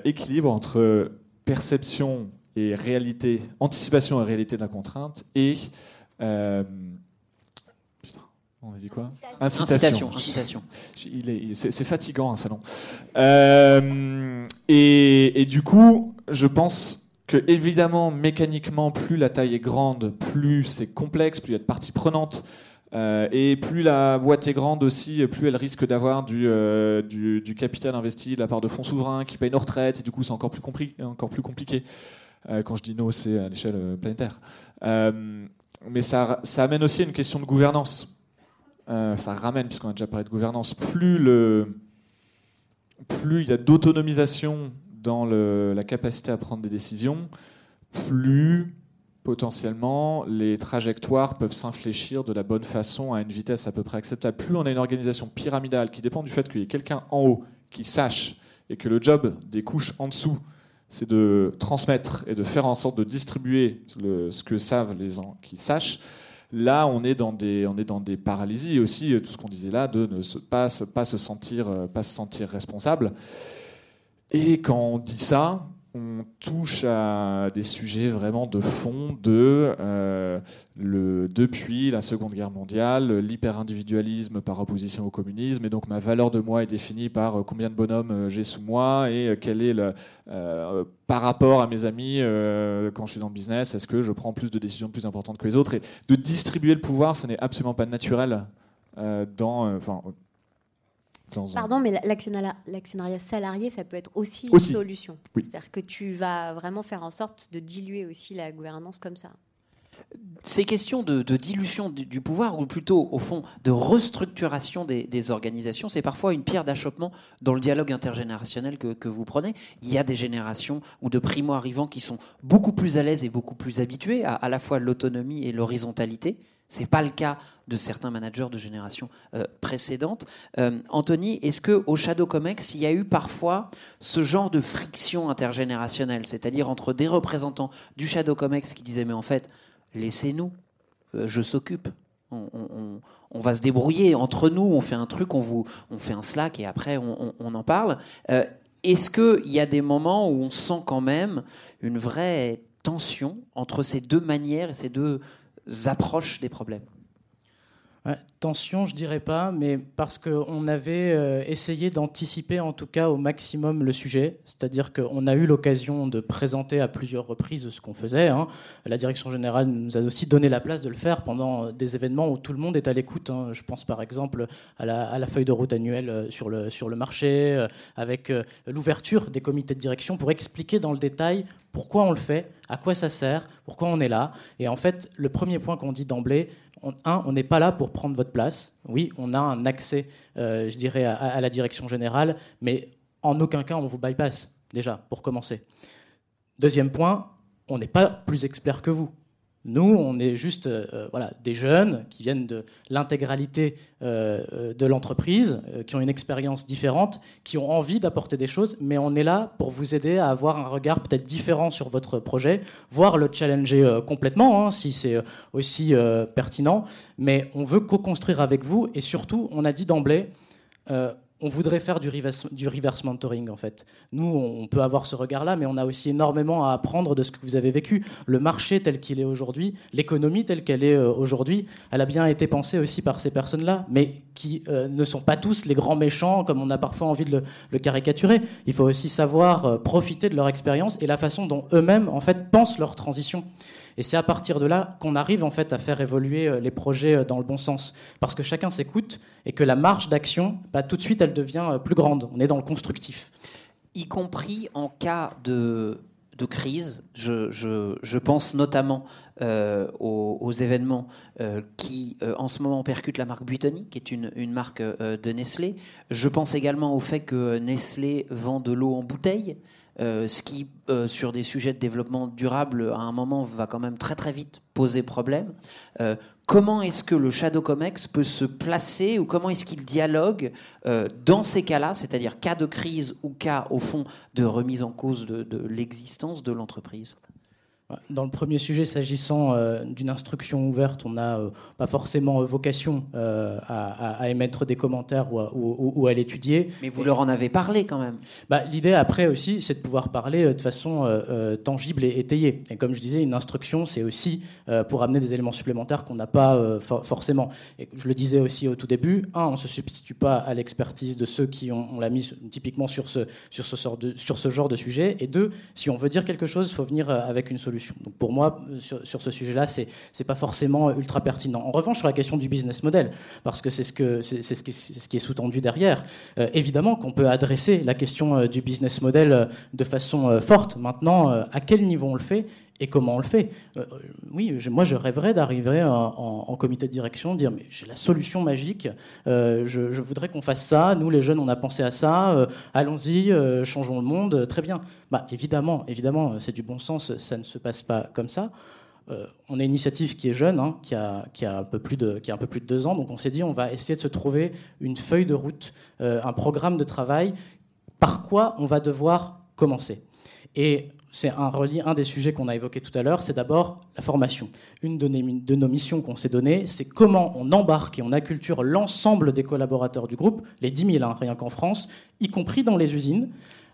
équilibre entre perception et réalité, anticipation et réalité de la contrainte, et euh, on a dit quoi? Incitation. Incitation. C'est fatigant un salon. Euh, et, du coup, je pense que évidemment, mécaniquement, plus la taille est grande, plus c'est complexe, plus il y a de parties prenantes. Euh, et plus la boîte est grande aussi, plus elle risque d'avoir du, du, capital investi de la part de fonds souverains qui payent nos retraites, et du coup c'est encore encore plus compliqué. Euh, quand je dis no, c'est à l'échelle euh, planétaire. Euh, mais ça, ça, amène aussi une question de gouvernance. ça ramène, puisqu'on a déjà parlé de gouvernance, plus, le, plus il y a d'autonomisation dans la capacité à prendre des décisions, plus potentiellement les trajectoires peuvent s'infléchir de la bonne façon à une vitesse à peu près acceptable. Plus on a une organisation pyramidale qui dépend du fait qu'il y ait quelqu'un en haut qui sache et que le job des couches en dessous c'est de transmettre et de faire en sorte de distribuer ce que savent les gens qui sachent. Là, on est dans des, paralysies aussi, tout ce qu'on disait là, de ne pas, se sentir, pas se sentir responsable. Et quand on dit ça, on touche à des sujets vraiment de fond de euh, le, depuis la Seconde Guerre mondiale, l'hyper-individualisme par opposition au communisme, et donc ma valeur de moi est définie par euh, combien de bonhommes euh, j'ai sous moi et quel est le, par rapport à mes amis quand je suis dans le business, est-ce que je prends plus de décisions plus importantes que les autres? Et de distribuer le pouvoir, ce n'est absolument pas naturel dans, enfin, Pardon, mais l'actionnariat salarié, ça peut être aussi, une solution. C'est-à-dire que tu vas vraiment faire en sorte de diluer aussi la gouvernance comme ça. Ces questions de, dilution du, pouvoir, ou plutôt au fond de restructuration des, organisations, c'est parfois une pierre d'achoppement dans le dialogue intergénérationnel que, vous prenez. Il y a des générations ou de primo-arrivants qui sont beaucoup plus à l'aise et beaucoup plus habitués à, à la fois l'autonomie et l'horizontalité, ce n'est pas le cas de certains managers de génération euh, précédente. Euh, Anthony, est-ce qu'au Shadow Comex, il y a eu parfois ce genre de friction intergénérationnelle, c'est-à-dire entre des représentants du Shadow Comex qui disaient mais en fait, laissez-nous, euh, je s'occupe. On, va se débrouiller entre nous, on fait un truc, on, vous, on fait un Slack et après on, on en parle. Est-ce qu'il y a des moments où on sent quand même une vraie tension entre ces deux manières et ces deux approches des problèmes? Tension, je dirais pas, mais parce qu'on avait euh, essayé d'anticiper en tout cas au maximum le sujet, c'est-à-dire qu'on a eu l'occasion de présenter à plusieurs reprises ce qu'on faisait. Hein. La direction générale nous a aussi donné la place de le faire pendant des événements où tout le monde est à l'écoute. Hein. Je pense par exemple à la, feuille de route annuelle euh, sur le, sur le marché, euh, avec l'ouverture des comités de direction pour expliquer dans le détail pourquoi on le fait, à quoi ça sert, pourquoi on est là. Et en fait, le premier point qu'on dit d'emblée, un, on n'est pas là pour prendre votre place. Oui, on a un accès, euh, je dirais, à, la direction générale, mais en aucun cas on vous bypass, déjà, pour commencer. Deuxième point, on n'est pas plus expert que vous. Nous, on est juste euh, voilà, des jeunes qui viennent de l'intégralité euh, de l'entreprise, euh, qui ont une expérience différente, qui ont envie d'apporter des choses, mais on est là pour vous aider à avoir un regard peut-être différent sur votre projet, voire le challenger complètement, hein, si c'est aussi pertinent. Mais on veut co-construire avec vous, et surtout, on a dit d'emblée, on voudrait faire du reverse, du reverse mentoring en fait. Nous, on peut avoir ce regard-là, mais on a aussi énormément à apprendre de ce que vous avez vécu. Le marché tel qu'il est aujourd'hui, l'économie telle qu'elle est euh, aujourd'hui, elle a bien été pensée aussi par ces personnes-là, mais qui euh, ne sont pas tous les grands méchants comme on a parfois envie de le, caricaturer. Il faut aussi savoir euh, profiter de leur expérience et la façon dont eux-mêmes en fait pensent leur transition. Et c'est à partir de là qu'on arrive en fait à faire évoluer euh, les projets euh, dans le bon sens, parce que chacun s'écoute et que la marge d'action, bah, tout de suite, elle devient euh, plus grande. On est dans le constructif. Y compris en cas de, de crise, je, je, je, pense notamment aux, événements qui en ce moment percutent la marque Buitoni, qui est une, une marque de Nestlé. Je pense également au fait que Nestlé vend de l'eau en bouteille. Euh, ce qui, euh, sur des sujets de développement durable, à un moment, va quand même très très vite poser problème. Euh, comment est-ce que le Shadow Comex peut se placer ou comment est-ce qu'il dialogue dans ces cas-là, c'est-à-dire cas de crise ou cas, au fond, de remise en cause de l'existence de l'entreprise? Dans le premier sujet, s'agissant euh, d'une instruction ouverte, on n'a euh, pas forcément vocation euh, à, émettre des commentaires ou à, l'étudier. Mais vous leur en avez parlé quand même. Bah, L'idée après aussi, c'est de pouvoir parler de façon tangible et étayée. Et comme je disais, une instruction, c'est aussi pour amener des éléments supplémentaires qu'on n'a pas forcément. Et je le disais aussi au tout début, un, on ne se substitue pas à l'expertise de ceux qui ont, l'a mis typiquement sur ce, sur, ce sort de, sur ce genre de sujet. Et deux, si on veut dire quelque chose, il faut venir avec une solution. Donc pour moi, sur, ce sujet-là, c'est n'est pas forcément ultra pertinent. En revanche, sur la question du business model, parce que c'est ce, qui, est sous-tendu derrière, euh, évidemment qu'on peut adresser la question euh, du business model euh, de façon forte. Maintenant, à quel niveau on le fait et comment on le fait? Oui, moi je rêverais d'arriver en, comité de direction, dire mais j'ai la solution magique, je, voudrais qu'on fasse ça, nous les jeunes on a pensé à ça, allons-y, changeons le monde, très bien. Bah, évidemment, évidemment, c'est du bon sens, ça ne se passe pas comme ça. on a une initiative qui est jeune, hein, qui, a, qui, a, un peu plus de, qui a un peu plus de deux ans, donc on s'est dit on va essayer de se trouver une feuille de route, un programme de travail, par quoi on va devoir commencer? Et c'est un, des sujets qu'on a évoqué tout à l'heure, c'est d'abord la formation. Une de, nos missions qu'on s'est données, c'est comment on embarque et on acculture l'ensemble des collaborateurs du groupe, les 10 000 hein, rien qu'en France, y compris dans les usines,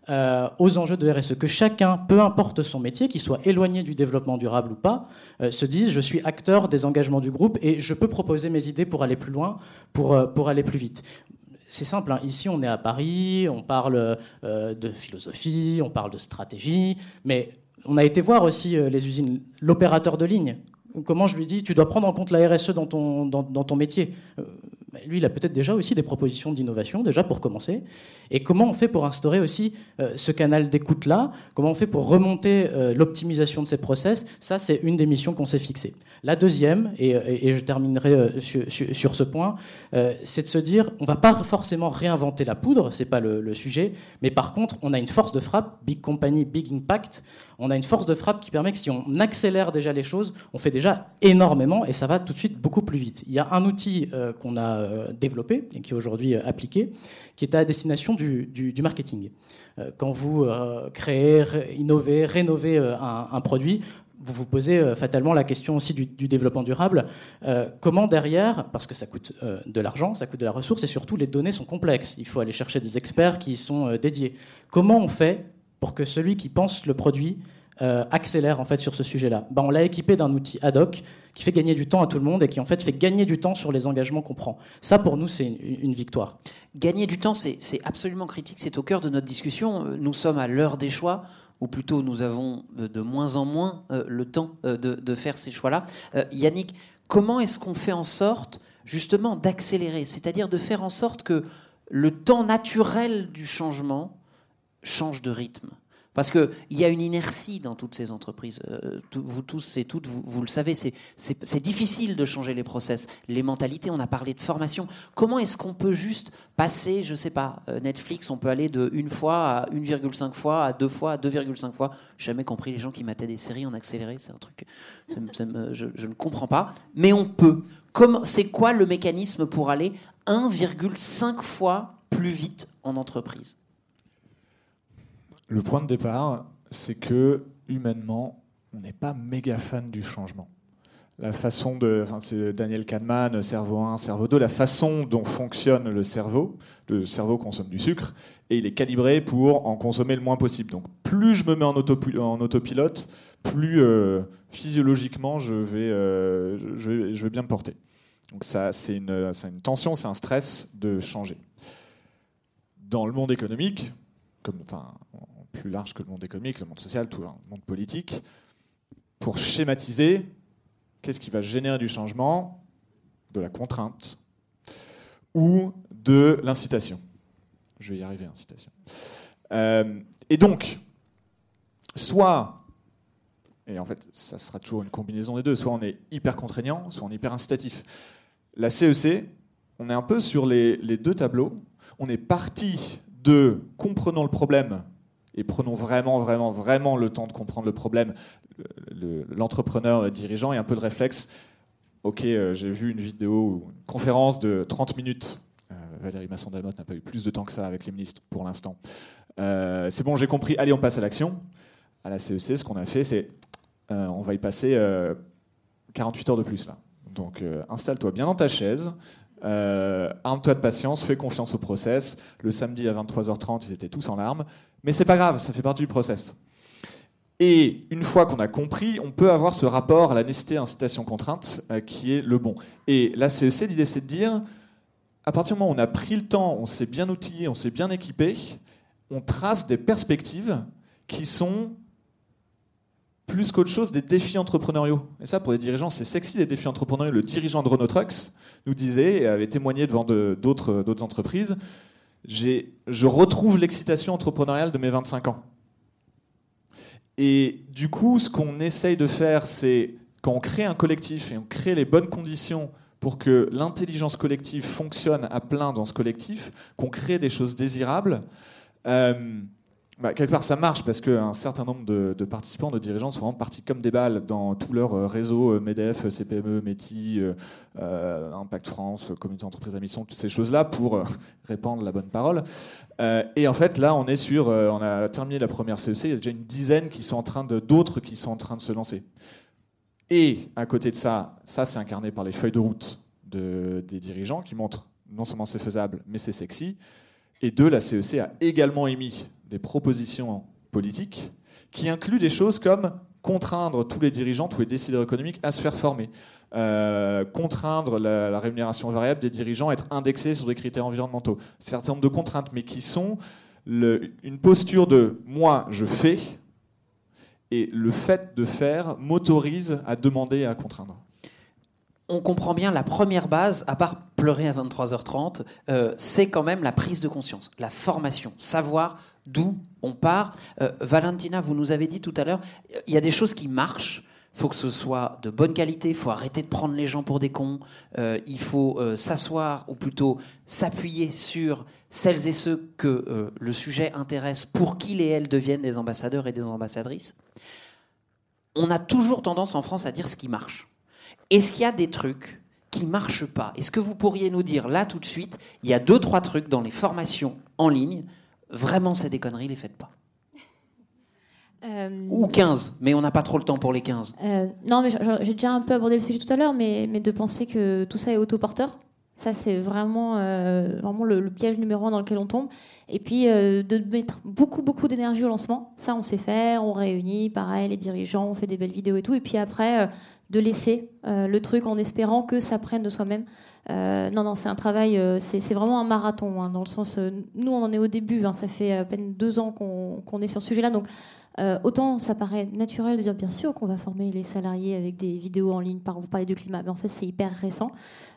euh, aux enjeux de RSE. Que chacun, peu importe son métier, qu'il soit éloigné du développement durable ou pas, euh, se dise je suis acteur des engagements du groupe et je peux proposer mes idées pour aller plus loin, pour, euh, pour aller plus vite c'est simple. Hein. Ici, on est à Paris, on parle euh, de philosophie, on parle de stratégie, mais on a été voir aussi euh, les usines, l'opérateur de ligne. Comment je lui dis, tu dois prendre en compte la RSE dans ton, dans, ton métier. Euh, lui, il a peut-être déjà aussi des propositions d'innovation, déjà pour commencer. Et comment on fait pour instaurer aussi euh, ce canal d'écoute-là? Comment on fait pour remonter euh, l'optimisation de ces process? Ça, c'est une des missions qu'on s'est fixées. La deuxième, et, je terminerai sur, ce point, c'est de se dire, on ne va pas forcément réinventer la poudre, c'est pas le, le, sujet, mais par contre, on a une force de frappe, big company, big impact. On a une force de frappe qui permet que si on accélère déjà les choses, on fait déjà énormément et ça va tout de suite beaucoup plus vite. Il y a un outil qu'on a euh, développé et qui est aujourd'hui euh, appliqué, qui est à destination du, marketing. Euh, quand vous créez, innovez, rénovez un, produit, vous vous posez fatalement la question aussi du, développement durable. comment derrière, parce que ça coûte de l'argent, ça coûte de la ressource, et surtout les données sont complexes. Il faut aller chercher des experts qui y sont dédiés. Comment on fait pour que celui qui pense le produit euh, accélère en fait sur ce sujet-là. Ben, on l'a équipé d'un outil ad hoc qui fait gagner du temps à tout le monde et qui en fait fait gagner du temps sur les engagements qu'on prend. Ça pour nous c'est une, victoire. Gagner du temps c'est absolument critique, c'est au cœur de notre discussion. Nous sommes à l'heure des choix ou plutôt nous avons de, moins en moins euh, le temps euh, de, de, faire ces choix-là. Yannick, comment est-ce qu'on fait en sorte justement d'accélérer, c'est-à-dire de faire en sorte que le temps naturel du changement change de rythme Parce qu'il y a une inertie dans toutes ces entreprises. Euh, vous tous et toutes, vous, vous le savez, c'est- difficile de changer les process, les mentalités. On a parlé de formation. Comment est-ce qu'on peut juste passer, je sais pas, euh, Netflix, on peut aller de une fois à 1,5 fois, à deux fois, à 2,5 fois. J'ai jamais compris les gens qui mataient des séries en accéléré. C'est un truc, je, je ne comprends pas. Mais on peut. C'est quoi le mécanisme pour aller 1,5 fois plus vite en entreprise? Le point de départ, c'est que humainement, on n'est pas méga fan du changement. La façon de, enfin, c'est Daniel Kahneman, cerveau 1, cerveau 2, la façon dont fonctionne le cerveau, le cerveau consomme du sucre et il est calibré pour en consommer le moins possible. Donc plus je me mets en, autopi- en autopilote, plus euh, physiologiquement je vais, euh, je, vais, bien me porter. Donc ça, c'est une, c'est une tension, c'est un stress de changer. Dans le monde économique, comme, enfin, plus large que le monde économique, le monde social, tout le monde politique. Pour schématiser, qu'est-ce qui va générer du changement De la contrainte ou de l'incitation. Je vais y arriver, incitation. Euh, et donc, soit, et en fait, ça sera toujours une combinaison des deux, soit on est hyper contraignant, soit on est hyper incitatif. La CEC, on est un peu sur les, les deux tableaux. On est parti de comprenons le problème et prenons vraiment, vraiment, vraiment le temps de comprendre le problème. Le- le- L'entrepreneur, le dirigeant, et un peu de réflexe. Ok, euh, j'ai vu une vidéo, une conférence de 30 minutes. Euh, Valérie Masson-Delmotte n'a pas eu plus de temps que ça avec les ministres pour l'instant. Euh, c'est bon, j'ai compris. Allez, on passe à l'action. À la CEC, ce qu'on a fait, c'est euh, on va y passer euh, 48 heures de plus là. Donc euh, installe-toi bien dans ta chaise, euh, arme-toi de patience, fais confiance au process. Le samedi à 23h30, ils étaient tous en larmes. Mais c'est pas grave, ça fait partie du process. Et une fois qu'on a compris, on peut avoir ce rapport à la nécessité incitation-contrainte euh, qui est le bon. Et la CEC, l'idée c'est de dire, à partir du moment où on a pris le temps, on s'est bien outillé, on s'est bien équipé, on trace des perspectives qui sont plus qu'autre chose des défis entrepreneuriaux. Et ça, pour les dirigeants, c'est sexy les défis entrepreneuriaux. Le dirigeant de Renault Trucks nous disait et avait témoigné devant de- d'autres entreprises je retrouve l'excitation entrepreneuriale de mes 25 ans. Et du coup, ce qu'on essaye de faire, c'est quand on crée un collectif et on crée les bonnes conditions pour que l'intelligence collective fonctionne à plein dans ce collectif, qu'on crée des choses désirables, euh, bah, quelque part ça marche parce qu'un certain nombre de, participants, de dirigeants sont vraiment partis comme des balles dans tout leur euh, réseau, euh, MEDEF, CPME, METI, euh, euh, Impact France, euh, Communauté d'entreprise à mission, toutes ces choses-là pour euh, répandre la bonne parole. Euh, et en fait, là, on est sur, euh, on a terminé la première CEC, il y a déjà une dizaine qui sont en train de, d'autres qui sont en train de se lancer. Et à côté de ça, ça c'est incarné par les feuilles de route de- des dirigeants qui montrent non seulement c'est faisable, mais c'est sexy. Et deux, la CEC a également émis des propositions politiques qui incluent des choses comme contraindre tous les dirigeants, tous les décideurs économiques à se faire former, euh, contraindre la, rémunération variable des dirigeants à être indexés sur des critères environnementaux. Un certain nombre de contraintes, mais qui sont une posture de moi, je fais, et le fait de faire m'autorise à demander et à contraindre. On comprend bien la première base, à part pleurer à 23h30, euh, c'est quand même la prise de conscience, la formation, savoir d'où on part. Euh, Valentina, vous nous avez dit tout à l'heure, il y a des choses qui marchent. Il faut que ce soit de bonne qualité, il faut arrêter de prendre les gens pour des cons, euh, il faut s'asseoir, ou plutôt s'appuyer sur celles et ceux que le sujet intéresse pour qu'ils et elles deviennent des ambassadeurs et des ambassadrices. On a toujours tendance en France à dire ce qui marche. Est-ce qu'il y a des trucs qui marchent pas? Est-ce que vous pourriez nous dire là tout de suite, il y a deux trois trucs dans les formations en ligne, vraiment c'est des conneries, les faites pas. Euh, Ou 15, mais on n'a pas trop le temps pour les 15. Euh, non, mais j'ai déjà un peu abordé le sujet tout à l'heure, mais, mais de penser que tout ça est autoporteur, ça c'est vraiment, euh, vraiment le, le piège numéro un dans lequel on tombe. Et puis de mettre beaucoup, beaucoup d'énergie au lancement, ça on sait faire, on réunit, pareil, les dirigeants, on fait des belles vidéos et tout. Et puis après, de laisser euh, le truc en espérant que ça prenne de soi-même. Euh, non, non, c'est un travail, euh, c'est vraiment un marathon, hein, dans le sens, nous on en est au début, hein, ça fait à peine deux ans qu'on est sur ce sujet-là, donc autant ça paraît naturel de dire bien sûr qu'on va former les salariés avec des vidéos en ligne pour parler du climat, mais en fait c'est hyper récent.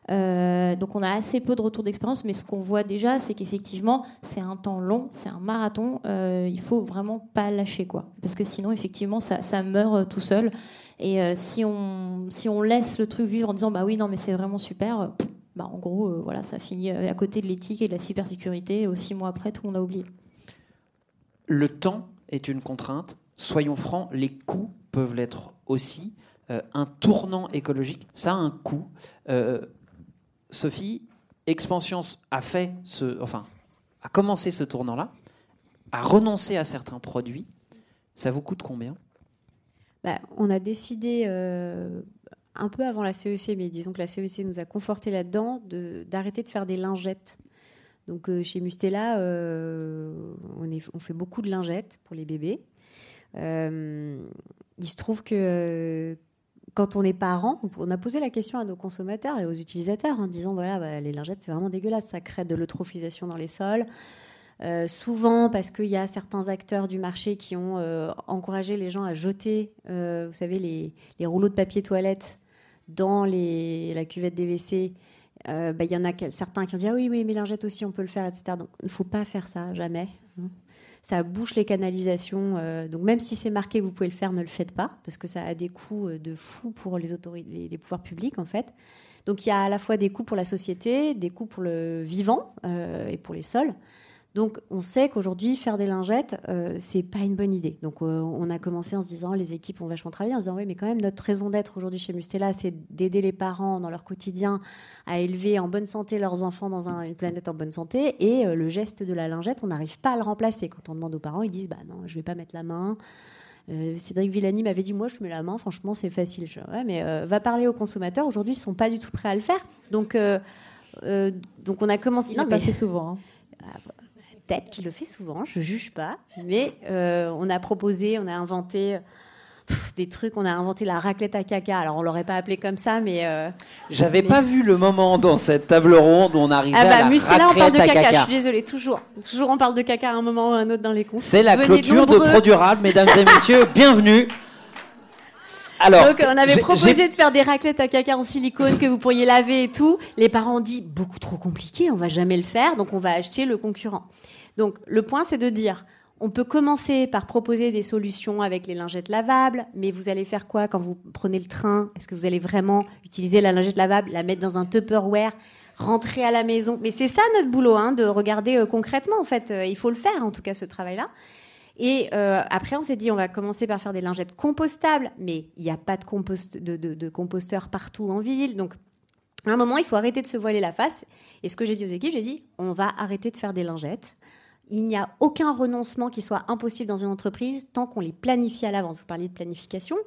Donc on a assez peu de retours d'expérience, mais ce qu'on voit déjà, c'est qu'effectivement c'est un temps long, c'est un marathon. Il faut vraiment pas lâcher quoi, parce que sinon effectivement ça meurt tout seul. Et si on si on laisse le truc vivre en disant bah oui non mais c'est vraiment super, bah en gros voilà ça finit à côté de l'éthique et de la cybersécurité. Et six mois après tout on a oublié. Le temps est une contrainte. Soyons francs, les coûts peuvent l'être aussi. Euh, un tournant écologique, ça a un coût. Euh, Sophie, Expansions a fait ce, enfin, a commencé ce tournant-là, a renoncé à certains produits. Ça vous coûte combien? Bah, On a décidé euh, un peu avant la CEC, mais disons que la CEC nous a conforté là-dedans, d'arrêter de, faire des lingettes donc euh, chez Mustela, euh, on, fait beaucoup de lingettes pour les bébés. Il se trouve que quand on est parent, on a posé la question à nos consommateurs et aux utilisateurs en disant voilà, bah, les lingettes, c'est vraiment dégueulasse, ça crée de l'eutrophisation dans les sols. Souvent parce qu'il y a certains acteurs du marché qui ont encouragé les gens à jeter, vous savez, les, rouleaux de papier toilette dans la cuvette des WC euh, bah, il y en a certains qui ont dit ah oui, oui, mais lingettes aussi, on peut le faire, etc. Donc il ne faut pas faire ça, jamais. Hein. Ça bouche les canalisations. Euh, donc même si c'est marqué vous pouvez le faire, ne le faites pas, parce que ça a des coûts euh, de fou pour les, autorités, les pouvoirs publics, en fait. Donc il y a à la fois des coûts pour la société, des coûts pour le vivant et pour les sols. Donc on sait qu'aujourd'hui faire des lingettes euh, c'est pas une bonne idée. Donc euh, on a commencé en se disant les équipes ont vachement travaillé en se disant oui mais quand même notre raison d'être aujourd'hui chez Mustela c'est d'aider les parents dans leur quotidien à élever en bonne santé leurs enfants dans une planète en bonne santé et euh, le geste de la lingette on n'arrive pas à le remplacer. Quand on demande aux parents ils disent bah non je vais pas mettre la main. Cédric Villani m'avait dit moi je mets la main franchement c'est facile. ouais, mais va parler aux consommateurs aujourd'hui ils sont pas du tout prêts à le faire. Donc donc on a commencé. Il n'a pas fait souvent. Hein. Peut-être qu'il le fait souvent, je juge pas, mais euh, on a proposé, on a inventé des trucs, on a inventé la raclette à caca. Alors on l'aurait pas appelé comme ça, mais euh, j'avais pas vu le moment dans cette table ronde où on arrivait ah bah, à la Mustela, on parle de caca. Je suis désolée, toujours, toujours on parle de caca à un moment ou à un autre dans les comptes. C'est la clôture de Pro Durable, mesdames et messieurs, bienvenue. Alors, Donc, on avait proposé de faire des raclettes à caca en silicone que vous pourriez laver et tout. Les parents ont dit beaucoup trop compliqué, on va jamais le faire, donc on va acheter le concurrent. Donc le point, c'est de dire, on peut commencer par proposer des solutions avec les lingettes lavables, mais vous allez faire quoi quand vous prenez le train? Est-ce que vous allez vraiment utiliser la lingette lavable, la mettre dans un Tupperware rentrer à la maison? Mais c'est ça notre boulot, hein, de regarder euh, concrètement. En fait, euh, il faut le faire, en tout cas, ce travail-là. Et euh, après, on s'est dit, on va commencer par faire des lingettes compostables, mais il n'y a pas de, compost de, composteurs partout en ville. Donc, à un moment, il faut arrêter de se voiler la face. Et ce que j'ai dit aux équipes, j'ai dit, on va arrêter de faire des lingettes il n'y a aucun renoncement qui soit impossible dans une entreprise tant qu'on les planifie à l'avance. Vous parliez de planification.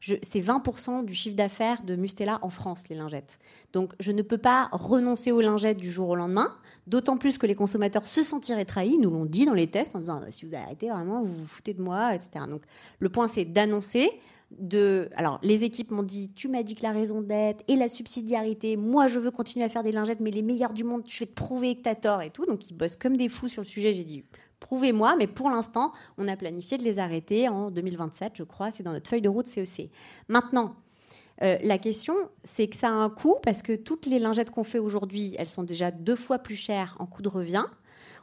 C'est 20% du chiffre d'affaires de Mustela en France, les lingettes. Donc je ne peux pas renoncer aux lingettes du jour au lendemain, d'autant plus que les consommateurs se sentiraient trahis, nous l'ont dit dans les tests, en disant si vous arrêtez vraiment, vous vous foutez de moi, etc. Donc le point c'est d'annoncer, de. Alors, les équipes m'ont dit Tu m'as dit que la raison d'être et la subsidiarité, moi je veux continuer à faire des lingettes, mais les meilleurs du monde, je vais te prouver que t'as tort et tout. Donc, ils bossent comme des fous sur le sujet. J'ai dit Prouvez-moi, mais pour l'instant, on a planifié de les arrêter en 2027, je crois. C'est dans notre feuille de route CEC. Maintenant, euh, la question, c'est que ça a un coût parce que toutes les lingettes qu'on fait aujourd'hui, elles sont déjà deux fois plus chères en coût de revient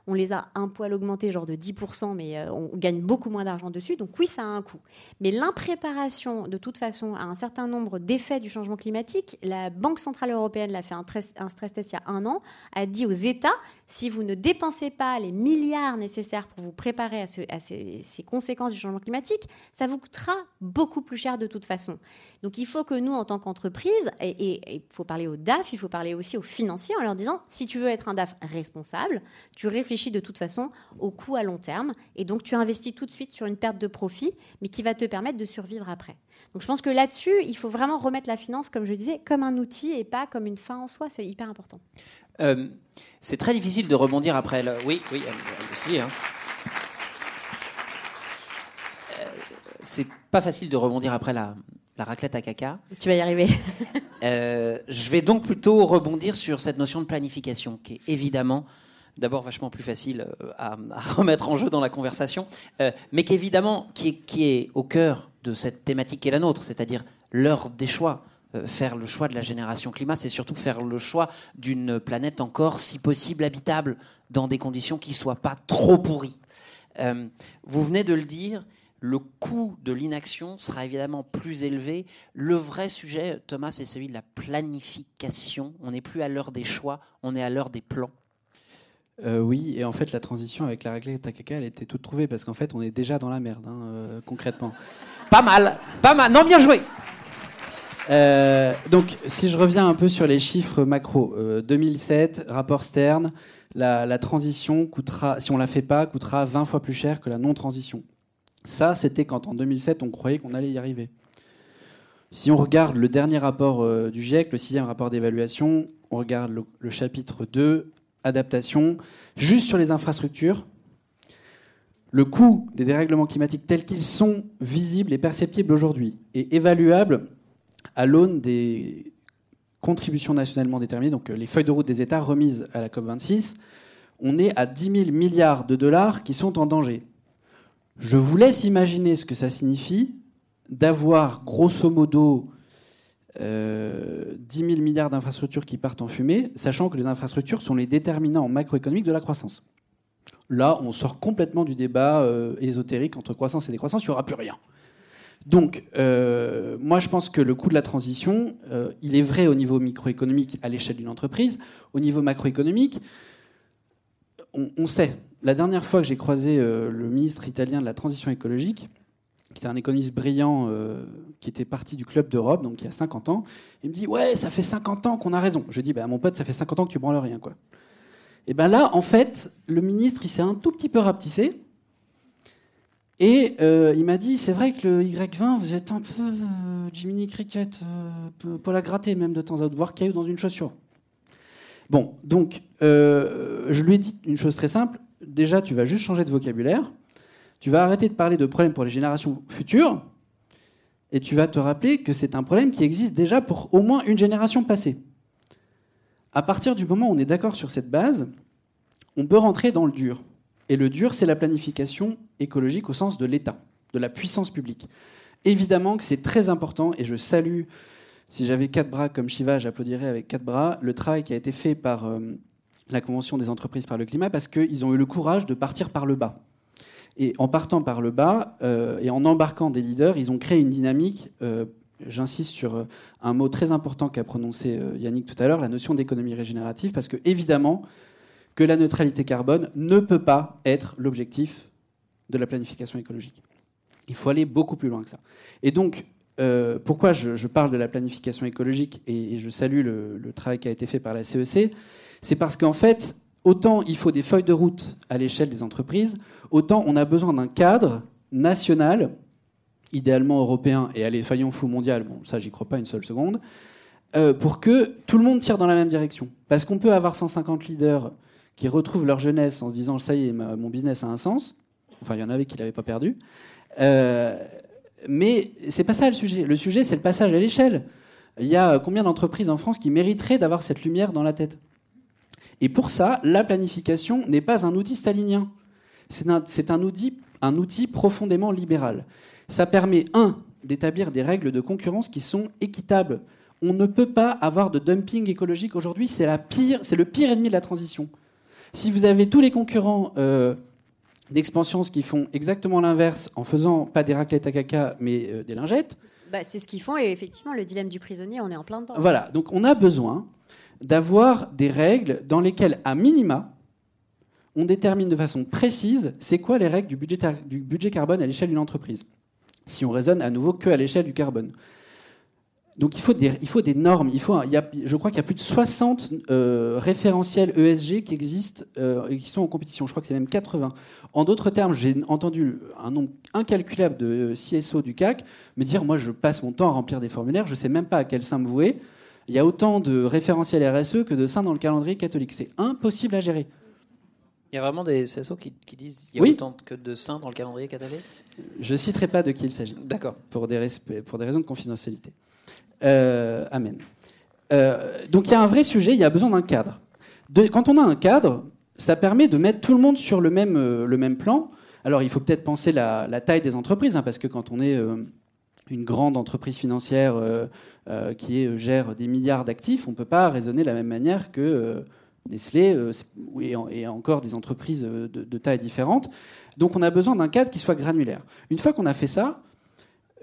on les a un poil augmentés, genre de 10%, mais euh, on gagne beaucoup moins d'argent dessus. Donc oui, ça a un coût. Mais l'impréparation, de toute façon, à un certain nombre d'effets du changement climatique, la Banque Centrale Européenne l'a fait un stress test il y a un an, a dit aux États, si vous ne dépensez pas les milliards nécessaires pour vous préparer à, ces, conséquences du changement climatique, ça vous coûtera beaucoup plus cher de toute façon. Donc il faut que nous, en tant qu'entreprise, et il faut parler aux DAF, il faut parler aussi aux financiers en leur disant, si tu veux être un DAF responsable, tu réfléchis de toute façon au coût à long terme. Et donc, tu investis tout de suite sur une perte de profit, mais qui va te permettre de survivre après. Donc, je pense que là-dessus, il faut vraiment remettre la finance, comme je disais, comme un outil et pas comme une fin en soi. C'est hyper important. Euh, c'est très difficile de rebondir après. Le... Oui, oui, aussi. Hein. Euh, c'est pas facile de rebondir après la, la raclette à caca. Tu vas y arriver. Euh, je vais donc plutôt rebondir sur cette notion de planification, qui est évidemment d'abord vachement plus facile à, remettre en jeu dans la conversation, euh, mais qui est, qui est au cœur de cette thématique qui est la nôtre, c'est-à-dire l'heure des choix. Faire le choix de la génération climat, c'est surtout faire le choix d'une planète encore, si possible, habitable, dans des conditions qui ne soient pas trop pourries. vous venez de le dire, le coût de l'inaction sera évidemment plus élevé. Le vrai sujet, Thomas, c'est celui de la planification. On n'est plus à l'heure des choix, on est à l'heure des plans. Euh, oui, et en fait, la transition avec la règle Takaka, elle était toute trouvée parce qu'en fait, on est déjà dans la merde, hein, euh, concrètement. Pas mal, pas mal. Non, bien joué. Euh, donc, si je reviens un peu sur les chiffres macro, 2007, rapport Stern, la, transition coûtera, si on la fait pas, coûtera 20 fois plus cher que la non-transition. Ça, c'était quand en 2007, on croyait qu'on allait y arriver. Si on regarde le dernier rapport euh, du GIEC, le sixième rapport d'évaluation, on regarde le, chapitre 2, adaptation, juste sur les infrastructures, le coût des dérèglements climatiques tels qu'ils sont visibles et perceptibles aujourd'hui et évaluables à l'aune des contributions nationalement déterminées, donc euh, les feuilles de route des États remises à la COP26, on est à 10 000 milliards de dollars qui sont en danger. Je vous laisse imaginer ce que ça signifie d'avoir grosso modo 10 euh, 000 milliards d'infrastructures qui partent en fumée, sachant que les infrastructures sont les déterminants macroéconomiques de la croissance. Là, on sort complètement du débat euh, ésotérique entre croissance et décroissance, il n'y aura plus rien. Donc, euh, moi, je pense que le coût de la transition, il est vrai au niveau microéconomique à l'échelle d'une entreprise. Au niveau macroéconomique, on sait, la dernière fois que j'ai croisé euh, le ministre italien de la transition écologique, qui était un économiste brillant, euh, qui était parti du Club d'Europe, donc il y a 50 ans, il me dit Ouais, ça fait 50 ans qu'on a raison. Je dis bah, Mon pote, ça fait 50 ans que tu branles rien. quoi. Et bien là, en fait, le ministre, il s'est un tout petit peu rapetissé. Et euh, il m'a dit, c'est vrai que le Y20, vous êtes un peu Jiminy Cricket, pour la gratter même de temps à autre, voir caillou dans une chaussure. Bon, donc, je lui ai dit une chose très simple, déjà, tu vas juste changer de vocabulaire. Tu vas arrêter de parler de problèmes pour les générations futures. Et tu vas te rappeler que c'est un problème qui existe déjà pour au moins une génération passée. À partir du moment où on est d'accord sur cette base, on peut rentrer dans le dur. Et le dur, c'est la planification écologique au sens de l'État, de la puissance publique. Évidemment que c'est très important, et je salue, si j'avais quatre bras comme Shiva, j'applaudirais avec quatre bras, le travail qui a été fait par euh, la Convention des entreprises par le climat parce qu'ils ont eu le courage de partir par le bas. Et en partant par le bas euh, et en embarquant des leaders, ils ont créé une dynamique. Euh, j'insiste sur un mot très important qu'a prononcé Yannick tout à l'heure, la notion d'économie régénérative, parce que évidemment que la neutralité carbone ne peut pas être l'objectif de la planification écologique. Il faut aller beaucoup plus loin que ça. Et donc, pourquoi je, parle de la planification écologique et, je salue le, travail qui a été fait par la CEC c'est parce qu'en fait, autant il faut des feuilles de route à l'échelle des entreprises, autant on a besoin d'un cadre national, idéalement européen et allez, soyons fous mondial, bon, ça j'y crois pas une seule seconde, euh, pour que tout le monde tire dans la même direction. Parce qu'on peut avoir 150 leaders qui retrouvent leur jeunesse en se disant ça y est, mon business a un sens. Enfin, il y en avait qui l'avaient pas perdu. Euh, mais c'est pas ça le sujet. Le sujet, c'est le passage à l'échelle. Il y a combien d'entreprises en France qui mériteraient d'avoir cette lumière dans la tête? Et pour ça, la planification n'est pas un outil stalinien. C'est un, outil, un outil profondément libéral. Ça permet, un, d'établir des règles de concurrence qui sont équitables. On ne peut pas avoir de dumping écologique aujourd'hui, c'est le pire ennemi de la transition. Si vous avez tous les concurrents euh, d'expansion qui font exactement l'inverse, en faisant pas des raclettes à caca, mais euh, des lingettes. Bah, c'est ce qu'ils font, et effectivement, le dilemme du prisonnier, on est en plein dedans. Voilà, donc on a besoin d'avoir des règles dans lesquelles, à minima, on détermine de façon précise c'est quoi les règles du budget, du budget carbone à l'échelle d'une entreprise. Si on raisonne à nouveau que à l'échelle du carbone. Donc il faut des, il faut des normes. Il faut, il y a, je crois qu'il y a plus de 60 euh, référentiels ESG qui existent euh, et qui sont en compétition. Je crois que c'est même 80. En d'autres termes, j'ai entendu un nombre incalculable de CSO du CAC me dire moi je passe mon temps à remplir des formulaires, je ne sais même pas à quel sein me vouer. Il y a autant de référentiels RSE que de saints dans le calendrier catholique. C'est impossible à gérer. Il y a vraiment des CSO qui, disent qu'il y a autant que de saints dans le calendrier catholique? Je ne citerai pas de qui il s'agit. D'accord. Pour des, pour des raisons de confidentialité. Euh, amen. Euh, donc il y a un vrai sujet, il y a besoin d'un cadre. quand on a un cadre, ça permet de mettre tout le monde sur le même, euh, le même plan. Alors il faut peut-être penser la, taille des entreprises, hein, parce que quand on est une grande entreprise financière qui gère des milliards d'actifs, on ne peut pas raisonner de la même manière que Nestlé et, en- et encore des entreprises de, de taille différentes. Donc on a besoin d'un cadre qui soit granulaire. Une fois qu'on a fait ça,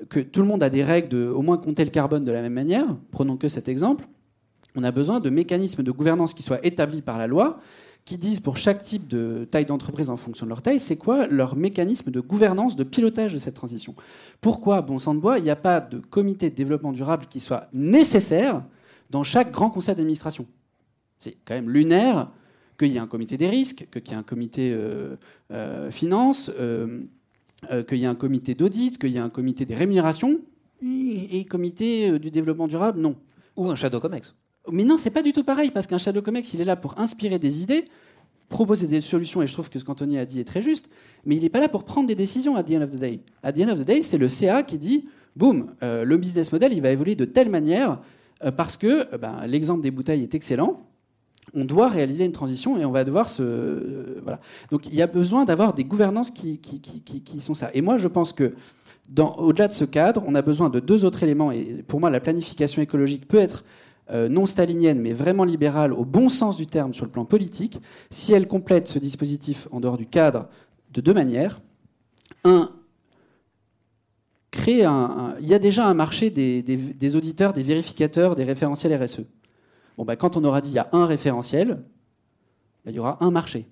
que tout le monde a des règles de au moins compter le carbone de la même manière, prenons que cet exemple, on a besoin de mécanismes de gouvernance qui soient établis par la loi, qui disent pour chaque type de taille d'entreprise en fonction de leur taille, c'est quoi leur mécanisme de gouvernance, de pilotage de cette transition. Pourquoi, bon sang de bois, il n'y a pas de comité de développement durable qui soit nécessaire dans chaque grand conseil d'administration? C'est quand même lunaire qu'il y ait un comité des risques, qu'il y ait un comité euh, euh, finance, euh, euh, qu'il y ait un comité d'audit, qu'il y ait un comité des rémunérations, et, et comité euh, du développement durable, non. Ou un Shadow Comex. Mais non, c'est pas du tout pareil, parce qu'un Shadow Comex, il est là pour inspirer des idées, proposer des solutions, et je trouve que ce qu'Anthony a dit est très juste, mais il n'est pas là pour prendre des décisions at the end of the day. At the end of the day, c'est le CA qui dit, boum, euh, le business model, il va évoluer de telle manière, euh, parce que ben, l'exemple des bouteilles est excellent, on doit réaliser une transition et on va devoir se... voilà. Donc il y a besoin d'avoir des gouvernances qui, sont ça. Et moi, je pense que au-delà de ce cadre, on a besoin de deux autres éléments. Et pour moi, la planification écologique peut être euh, non stalinienne, mais vraiment libérale au bon sens du terme sur le plan politique, si elle complète ce dispositif en dehors du cadre de deux manières. Un, créer un, il y a déjà un marché des auditeurs, des vérificateurs, des référentiels RSE. Bon, bah, quand on aura dit il y a un référentiel, bah, il y aura un marché.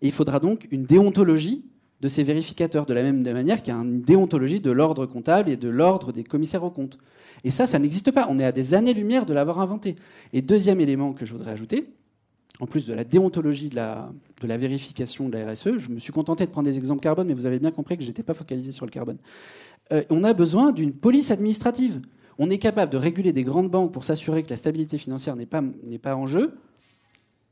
Et il faudra donc une déontologie de ces vérificateurs, de la même manière qu'il y a une déontologie de l'ordre comptable et de l'ordre des commissaires aux comptes. Et ça, ça n'existe pas. On est à des années-lumière de l'avoir inventé. Et deuxième élément que je voudrais ajouter, en plus de la déontologie de la, de la vérification de la RSE, je me suis contenté de prendre des exemples carbone, mais vous avez bien compris que je n'étais pas focalisé sur le carbone. Euh, on a besoin d'une police administrative. On est capable de réguler des grandes banques pour s'assurer que la stabilité financière n'est pas, n'est pas en jeu,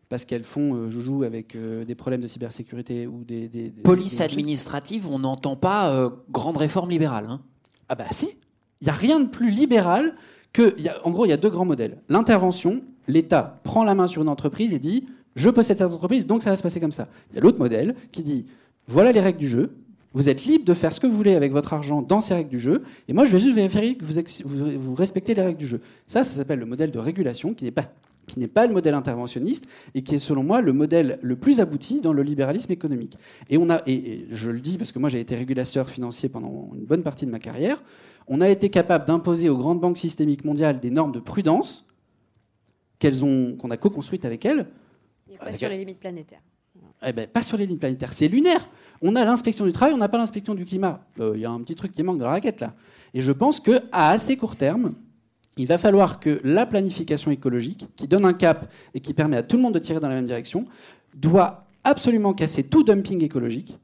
parce qu'elles font euh, joujou avec euh, des problèmes de cybersécurité ou des... des- des- Police des- administrative, on n'entend pas euh, grande réforme libérale. hein. Ah bah si, il n'y a rien de plus libéral que... y a- en gros, il y a deux grands modèles. L'intervention, l'État prend la main sur une entreprise et dit, je possède cette entreprise, donc ça va se passer comme ça. Il y a l'autre modèle qui dit, voilà les règles du jeu, vous êtes libre de faire ce que vous voulez avec votre argent dans ces règles du jeu, et moi je vais juste vérifier que vous, ex- vous- vous respectez les règles du jeu. Ça, ça s'appelle le modèle de régulation, qui n'est pas qui n'est pas le modèle interventionniste et qui est selon moi le modèle le plus abouti dans le libéralisme économique. Et on a, et, et je le dis parce que moi j'ai été régulateur financier pendant une bonne partie de ma carrière, on a été capable d'imposer aux grandes banques systémiques mondiales des normes de prudence qu'elles ont, qu'on a co-construites avec elles, Et pas sur les limites planétaires. eh ben, pas sur les lignes planétaires, c'est lunaire. On a l'inspection du travail, on n'a pas l'inspection du climat. Euh, Il y a un petit truc qui manque dans la raquette là. Et je pense que à assez court terme, il va falloir que la planification écologique, qui donne un cap et qui permet à tout le monde de tirer dans la même direction, doit absolument casser tout dumping écologique.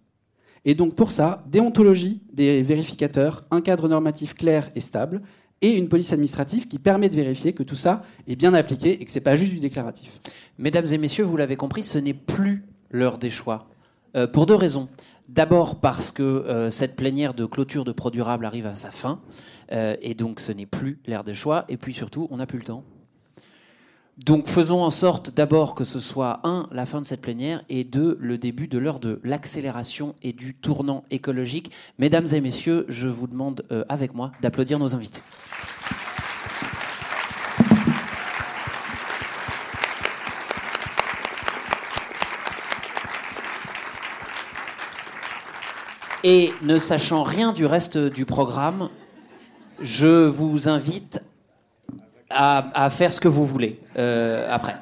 Et donc pour ça, déontologie des vérificateurs, un cadre normatif clair et stable, et une police administrative qui permet de vérifier que tout ça est bien appliqué et que c'est pas juste du déclaratif. Mesdames et messieurs, vous l'avez compris, ce n'est plus l'heure des choix. Euh, pour deux raisons. D'abord parce que euh, cette plénière de clôture de Pro Durable arrive à sa fin, euh, et donc ce n'est plus l'heure des choix, et puis surtout, on n'a plus le temps. Donc faisons en sorte d'abord que ce soit, un, la fin de cette plénière, et deux, le début de l'heure de l'accélération et du tournant écologique. Mesdames et messieurs, je vous demande avec moi d'applaudir nos invités. Et ne sachant rien du reste du programme, je vous invite à, faire ce que vous voulez euh, après.